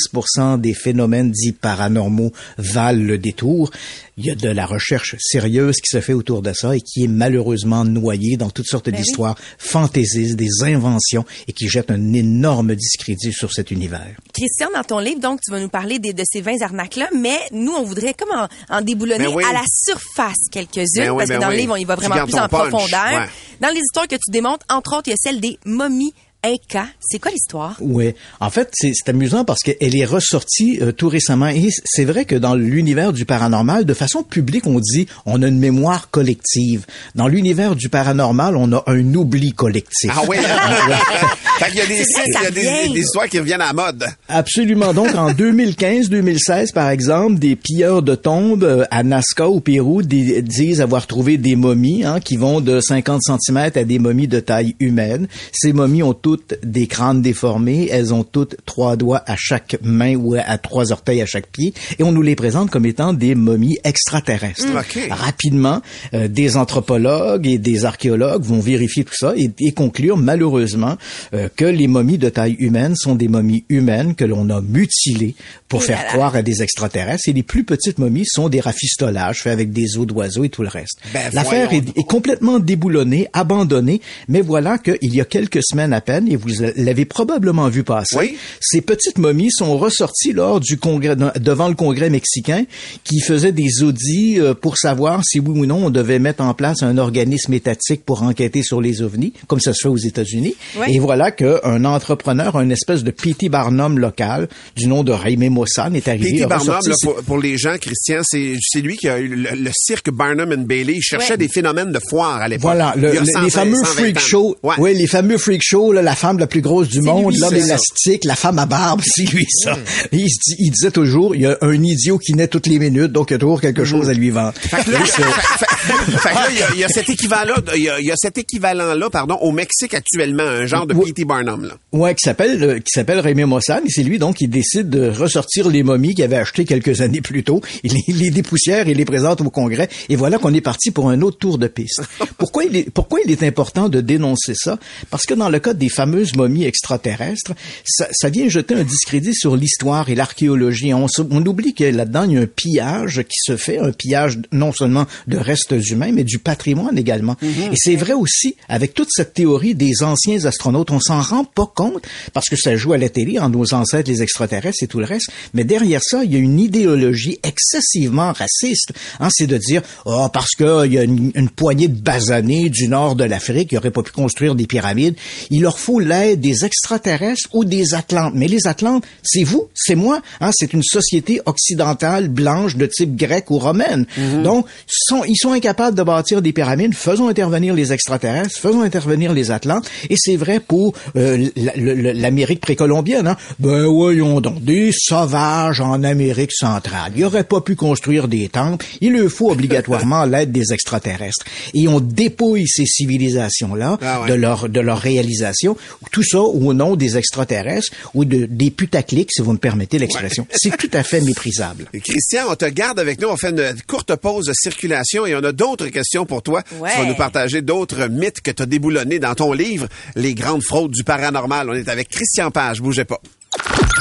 Speaker 12: des phénomènes dits paranormaux valent le détour, il y a de la recherche sérieuse qui se fait autour de ça et qui est malheureusement noyée dans toutes sortes
Speaker 3: Ben oui.
Speaker 12: d'histoires fantaisistes, des inventions et qui jettent un énorme discrédit sur cet univers.
Speaker 3: Christian, dans ton livre, donc, tu vas nous parler de ces 20 arnaques-là, mais nous, on voudrait comme en, en déboulonner
Speaker 2: Ben oui.
Speaker 3: à la surface quelques-unes,
Speaker 2: Ben oui,
Speaker 3: parce
Speaker 2: ben
Speaker 3: que dans
Speaker 2: oui.
Speaker 3: le livre, on y va vraiment plus en
Speaker 2: punch,
Speaker 3: profondeur.
Speaker 2: ouais.
Speaker 3: Dans les histoires que tu démontres, entre autres, il y a celle des momies Inca. C'est quoi l'histoire?
Speaker 12: Oui. En fait, c'est c'est amusant parce qu'elle est ressortie euh, tout récemment. Et c'est vrai que dans l'univers du paranormal, de façon publique, on dit on a une mémoire collective. Dans l'univers du paranormal, on a un oubli collectif.
Speaker 2: Ah oui. fait qu'il y a des,
Speaker 3: C'est vrai,
Speaker 2: il y a des, des histoires qui reviennent à la mode.
Speaker 12: Absolument. Donc, en 2015-2016, par exemple, des pilleurs de tombes euh, à Nazca, au Pérou, di- disent avoir trouvé des momies hein, qui vont de 50 cm à des momies de taille humaine. Ces momies ont toutes des crânes déformés. Elles ont toutes trois doigts à chaque main ou à trois orteils à chaque pied. Et on nous les présente comme étant des momies extraterrestres.
Speaker 2: Mm. OK.
Speaker 12: Rapidement, euh, des anthropologues et des archéologues vont vérifier tout ça et, et conclure malheureusement euh, que les momies de taille humaine sont des momies humaines que l'on a mutilées pour
Speaker 3: Et
Speaker 12: faire croire à des extraterrestres. Et les plus petites momies sont des rafistolages faits avec des os d'oiseaux et tout le reste.
Speaker 2: Ben,
Speaker 12: L'affaire est, est complètement déboulonnée, abandonnée, mais voilà qu'il y a quelques semaines à peine, et vous l'avez probablement vu passer,
Speaker 2: Oui.
Speaker 12: ces petites momies sont ressorties lors du congrès, devant le congrès mexicain qui faisait des audits euh, pour savoir si oui ou non on devait mettre en place un organisme étatique pour enquêter sur les ovnis, comme ça se fait aux États-Unis.
Speaker 3: Oui.
Speaker 12: Et voilà qu'un entrepreneur, un espèce de P.T. Barnum local, du nom de Jaime Mossan, est arrivé.
Speaker 2: P.T. Barnum, là, pour, pour les gens, Christian, c'est c'est lui qui a eu le, le cirque Barnum and Bailey. Il cherchait
Speaker 3: Ouais.
Speaker 2: des phénomènes de foire à l'époque.
Speaker 12: Voilà, le-
Speaker 2: Il y a
Speaker 12: le-
Speaker 2: 120,
Speaker 12: les fameux
Speaker 2: 120
Speaker 12: freak
Speaker 2: ans.
Speaker 12: shows.
Speaker 2: Ouais.
Speaker 12: Oui, les fameux freak shows, là, la femme la plus grosse du monde, l'homme élastique, la femme à barbe, c'est lui ça.
Speaker 2: Mm.
Speaker 12: Et il, se dit- il disait toujours, il y a un idiot qui naît toutes les minutes, donc il y a toujours quelque chose à lui vendre.
Speaker 2: Fait que là, là, il y a- cet équivalent, il y a, il y a cet équivalent-là, pardon, au Mexique actuellement, un genre de
Speaker 12: Oui.
Speaker 2: P.T. Barnum, là.
Speaker 12: Ouais, qui s'appelle euh, qui s'appelle Raymond Mossan et c'est lui donc qui décide de ressortir les momies qu'il avait achetées quelques années plus tôt. Il les, il les dépoussière et les présente au Congrès et voilà qu'on est parti pour un autre tour de piste. Pourquoi il est pourquoi il est important de dénoncer ça? Parce que dans le cas des fameuses momies extraterrestres, ça, ça vient jeter un discrédit sur l'histoire et l'archéologie. On, on oublie que là-dedans il y a un pillage qui se fait, un pillage non seulement de restes humains mais du patrimoine également. Et c'est vrai aussi avec toute cette théorie des anciens astronautes, on s'en rend pas compte parce que ça joue à la télé en nos ancêtres les extraterrestres et tout le reste, mais derrière ça, il y a une idéologie excessivement raciste. Hein, c'est de dire oh parce que il y a une, une poignée de basanés du nord de l'Afrique qui auraient pas pu construire des pyramides, il leur faut l'aide des extraterrestres ou des Atlantes. Mais les Atlantes, c'est vous, c'est moi, hein, c'est une société occidentale blanche de type grec ou romaine. Donc sont, ils sont incapables de bâtir des pyramides, faisons intervenir les extraterrestres, faisons intervenir les Atlantes et c'est vrai pour euh, l'Amérique précolombienne. Hein. Ben voyons donc, des sauvages en Amérique centrale. Ils n'auraient pas pu construire des temples. Il leur faut obligatoirement l'aide des extraterrestres. Et on dépouille ces civilisations-là
Speaker 2: Ah ouais.
Speaker 12: de leur de leur réalisation. Tout ça au nom des extraterrestres ou de des putaclics, si vous me permettez l'expression. C'est tout à fait méprisable.
Speaker 2: Et Christian, on te garde avec nous. On fait une courte pause de circulation et on a d'autres questions pour toi.
Speaker 3: Ouais.
Speaker 2: Tu vas nous partager d'autres mythes que tu as déboulonnés dans ton livre, Les grandes fraudes du paranormal. On est avec Christian Page. Bougez pas.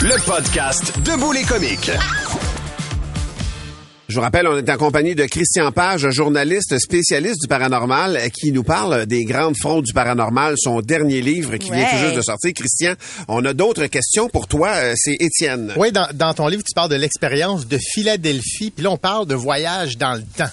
Speaker 1: Le podcast Debout les comiques.
Speaker 2: Je vous rappelle, on est en compagnie de Christian Page, journaliste spécialiste du paranormal, euh, qui nous parle des grandes fraudes du paranormal, son dernier livre qui vient tout juste de sortir. Christian, on a d'autres questions pour toi. Euh, C'est Étienne.
Speaker 4: Oui, dans, dans ton livre, tu parles de l'expérience de Philadelphie, puis là, on parle de voyage dans le temps.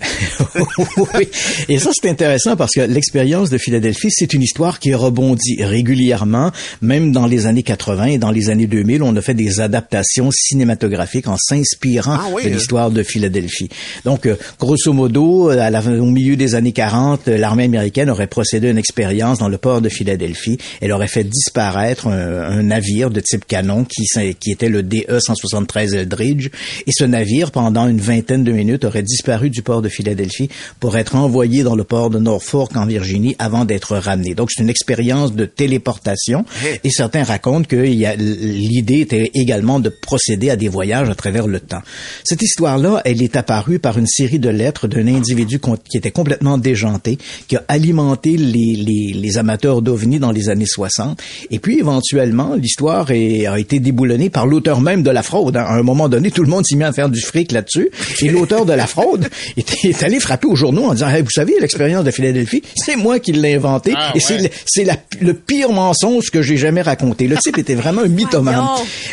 Speaker 12: oui. Et ça, c'est intéressant parce que l'expérience de Philadelphie, c'est une histoire qui rebondit régulièrement, même dans les années 80 et dans les années 2000, on a fait des adaptations cinématographiques en s'inspirant
Speaker 2: Ah oui,
Speaker 12: de l'histoire de Philadelphie. Donc, euh, grosso modo, à la, au milieu des années 40, euh, l'armée américaine aurait procédé à une expérience dans le port de Philadelphie. Elle aurait fait disparaître un, un navire de type canon qui, qui était le DE 173 Eldridge. Et ce navire, pendant une vingtaine de minutes, aurait disparu du port de Philadelphie pour être envoyé dans le port de Norfolk en Virginie avant d'être ramené. Donc, c'est une expérience de téléportation. Et certains racontent que l'idée était également de procéder à des voyages à travers le temps. Cette histoire-là, elle est apparue par une série de lettres d'un individu qui était complètement déjanté, qui a alimenté les, les, les amateurs d'OVNI dans les années 60. Et puis, éventuellement, l'histoire a été déboulonnée par l'auteur même de la fraude. hein. À un moment donné, tout le monde s'est mis à faire du fric là-dessus. Et l'auteur de la fraude est, est allé frapper aux journaux en disant, Hey, vous savez, l'expérience de Philadelphie, c'est moi qui l'ai inventé.
Speaker 9: Ah,
Speaker 12: et c'est
Speaker 9: ouais.
Speaker 12: le- c'est la- le pire mensonge que j'ai jamais raconté. Le type était vraiment un mythomane.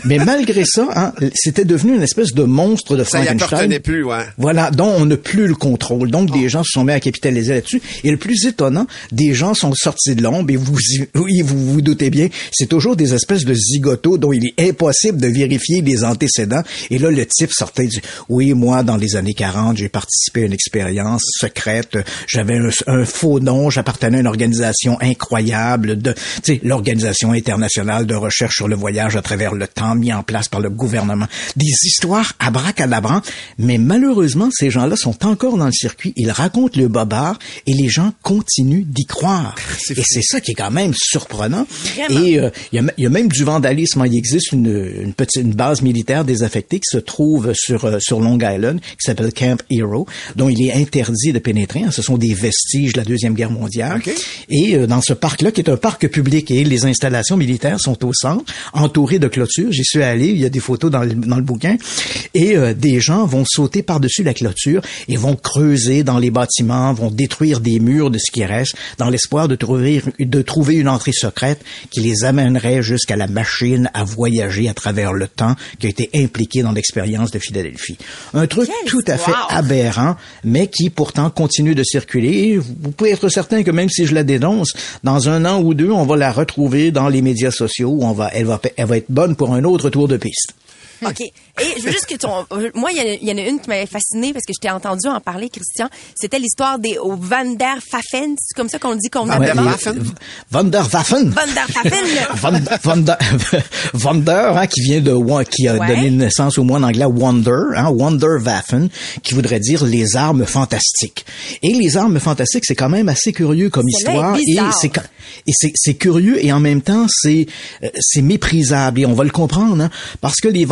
Speaker 12: Mais malgré ça, hein, c'était devenu une espèce de monstre de
Speaker 2: Ça
Speaker 12: Frankenstein.
Speaker 2: appartenait plus, ouais.
Speaker 12: Voilà, dont on n'a plus le contrôle. Donc, des gens se sont mis à capitaliser là-dessus. Et le plus étonnant, des gens sont sortis de l'ombre et vous, oui, vous vous doutez bien, c'est toujours des espèces de zigotos dont il est impossible de vérifier les antécédents. Et là, le type sortait du, oui, moi, dans les années 40, j'ai participé à une expérience secrète. J'avais un, un faux nom, j'appartenais à une organisation incroyable de, tu sais, l'Organisation internationale de recherche sur le voyage à travers le temps mis en place par le gouvernement. Des histoires abracadabrantes. Mais malheureusement, ces gens-là sont encore dans le circuit. Ils racontent le bobard et les gens continuent d'y croire. Et c'est ça qui est quand même surprenant.
Speaker 3: Vraiment.
Speaker 12: Et euh, il y, a, il y a même du vandalisme. hein. Il existe une, une petite une base militaire désaffectée qui se trouve sur euh, sur Long Island, qui s'appelle Camp Hero, dont il est interdit de pénétrer. hein. Ce sont des vestiges de la deuxième guerre mondiale. Et euh, dans ce parc-là, qui est un parc public, et les installations militaires sont au centre, entourées de clôtures. J'y suis allé. Il y a des photos dans le, dans le bouquin. Et euh, des gens vont sauter par-dessus la clôture et vont creuser dans les bâtiments, vont détruire des murs de ce qui reste, dans l'espoir de trouver, de trouver une entrée secrète qui les amènerait jusqu'à la machine à voyager à travers le temps qui a été impliquée dans l'expérience de Philadelphie. Un truc tout à fait aberrant, mais qui pourtant continue de circuler. Vous pouvez être certain que même si je la dénonce, dans un an ou deux, on va la retrouver dans les médias sociaux on va, elle va, elle va être bonne pour un autre tour de piste.
Speaker 3: OK. Et je veux juste que ton... Moi, il y en a- il y, en a une qui m'avait fascinée parce que je t'ai entendu en parler, Christian. C'était l'histoire des au Van der Pfaffen. C'est comme ça qu'on le dit convenablement.
Speaker 12: Ouais,
Speaker 2: Waffen?
Speaker 12: Van der Waffen.
Speaker 3: Van der Pfaffen.
Speaker 12: Van, Van der, Wonder, hein, qui vient de qui a
Speaker 3: Ouais.
Speaker 12: donné naissance au mot en anglais Wonder, hein, Wonderwaffen, qui voudrait dire les armes fantastiques. Et les armes fantastiques, c'est quand même assez curieux comme histoire et c'est et c'est c'est curieux et en même temps c'est euh, c'est méprisable et on va le comprendre hein, parce que les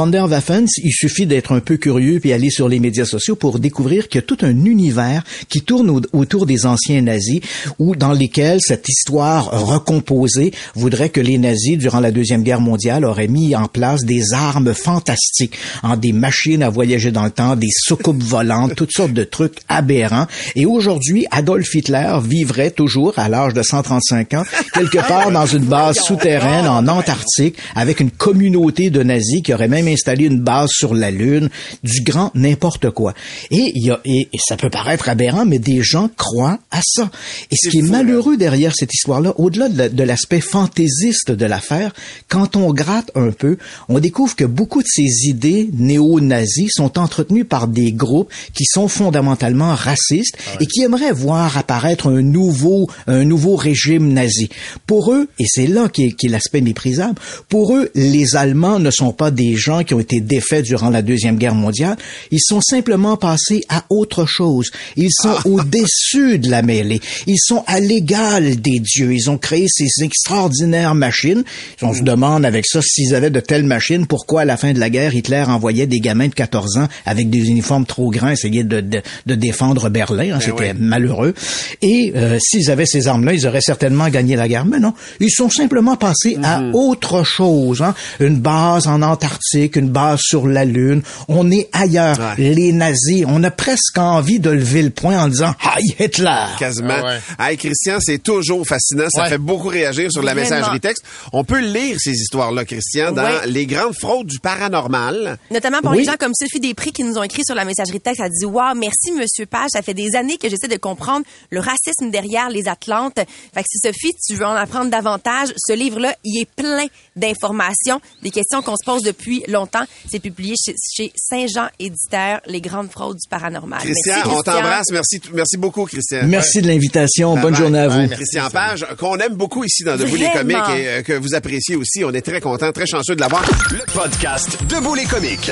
Speaker 12: Il suffit d'être un peu curieux puis aller sur les médias sociaux pour découvrir qu'il y a tout un univers qui tourne au- autour des anciens nazis ou dans lesquels cette histoire recomposée voudrait que les nazis durant la deuxième guerre mondiale auraient mis en place des armes fantastiques, en des machines à voyager dans le temps, des soucoupes volantes, toutes sortes de trucs aberrants. Et aujourd'hui, Adolf Hitler vivrait toujours à l'âge de 135 ans quelque part dans une base souterraine en Antarctique avec une communauté de nazis qui aurait même installé une base sur la Lune, du grand n'importe quoi. Et, il y a, et, et ça peut paraître aberrant, mais des gens croient à ça. Et ce qui est malheureux derrière cette histoire-là, au-delà de la- de l'aspect fantaisiste de l'affaire, quand on gratte un peu, on découvre que beaucoup de ces idées néo-nazis sont entretenues par des groupes qui sont fondamentalement racistes et qui aimeraient voir apparaître un nouveau, un nouveau régime nazi. Pour eux, et c'est là qui est, est l'aspect méprisable, pour eux, les Allemands ne sont pas des gens qui ont été défaits durant la Deuxième Guerre mondiale, ils sont simplement passés à autre chose. Ils sont au-dessus de la mêlée. Ils sont à l'égal des dieux. Ils ont créé ces extraordinaires machines. On se demande avec ça, s'ils avaient de telles machines, pourquoi à la fin de la guerre, Hitler envoyait des gamins de 14 ans avec des uniformes trop grands essayer de, de, de défendre Berlin. hein. C'était malheureux. Et euh, s'ils avaient ces armes-là, ils auraient certainement gagné la guerre. Mais non, ils sont simplement passés à autre chose. hein. Une base en Antarctique, une une base sur la Lune. On est ailleurs. Les nazis, on a presque envie de lever le poing en disant Hi Hitler!
Speaker 2: Quasiment.
Speaker 12: Ah
Speaker 2: Hey, Christian, c'est toujours fascinant. Ça
Speaker 12: Ouais.
Speaker 2: fait beaucoup réagir sur la
Speaker 3: Vraiment.
Speaker 2: messagerie texte. On peut lire ces histoires-là, Christian, dans
Speaker 3: Ouais.
Speaker 2: Les grandes fraudes du paranormal.
Speaker 3: Notamment pour
Speaker 2: Oui.
Speaker 3: les gens comme Sophie Després qui nous ont écrit sur la messagerie texte. Elle dit, wow, merci Monsieur Page. Ça fait des années que j'essaie de comprendre le racisme derrière les Atlantes. Fait que si Sophie, tu veux en apprendre davantage, ce livre-là, il est plein d'informations, des questions qu'on se pose depuis longtemps. C'est publié chez, chez Saint-Jean Éditeur, Les grandes fraudes du paranormal.
Speaker 2: Christian,
Speaker 3: Merci,
Speaker 2: on t'embrasse. Merci, merci beaucoup, Christian.
Speaker 12: Merci de l'invitation. Bonne journée à vous.
Speaker 2: Ouais, Christian Page, qu'on aime beaucoup ici dans Debout les comiques et euh, que vous appréciez aussi. On est très content, très chanceux de l'avoir.
Speaker 1: Le podcast Debout les comiques.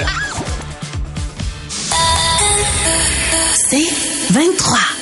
Speaker 6: C'est 23.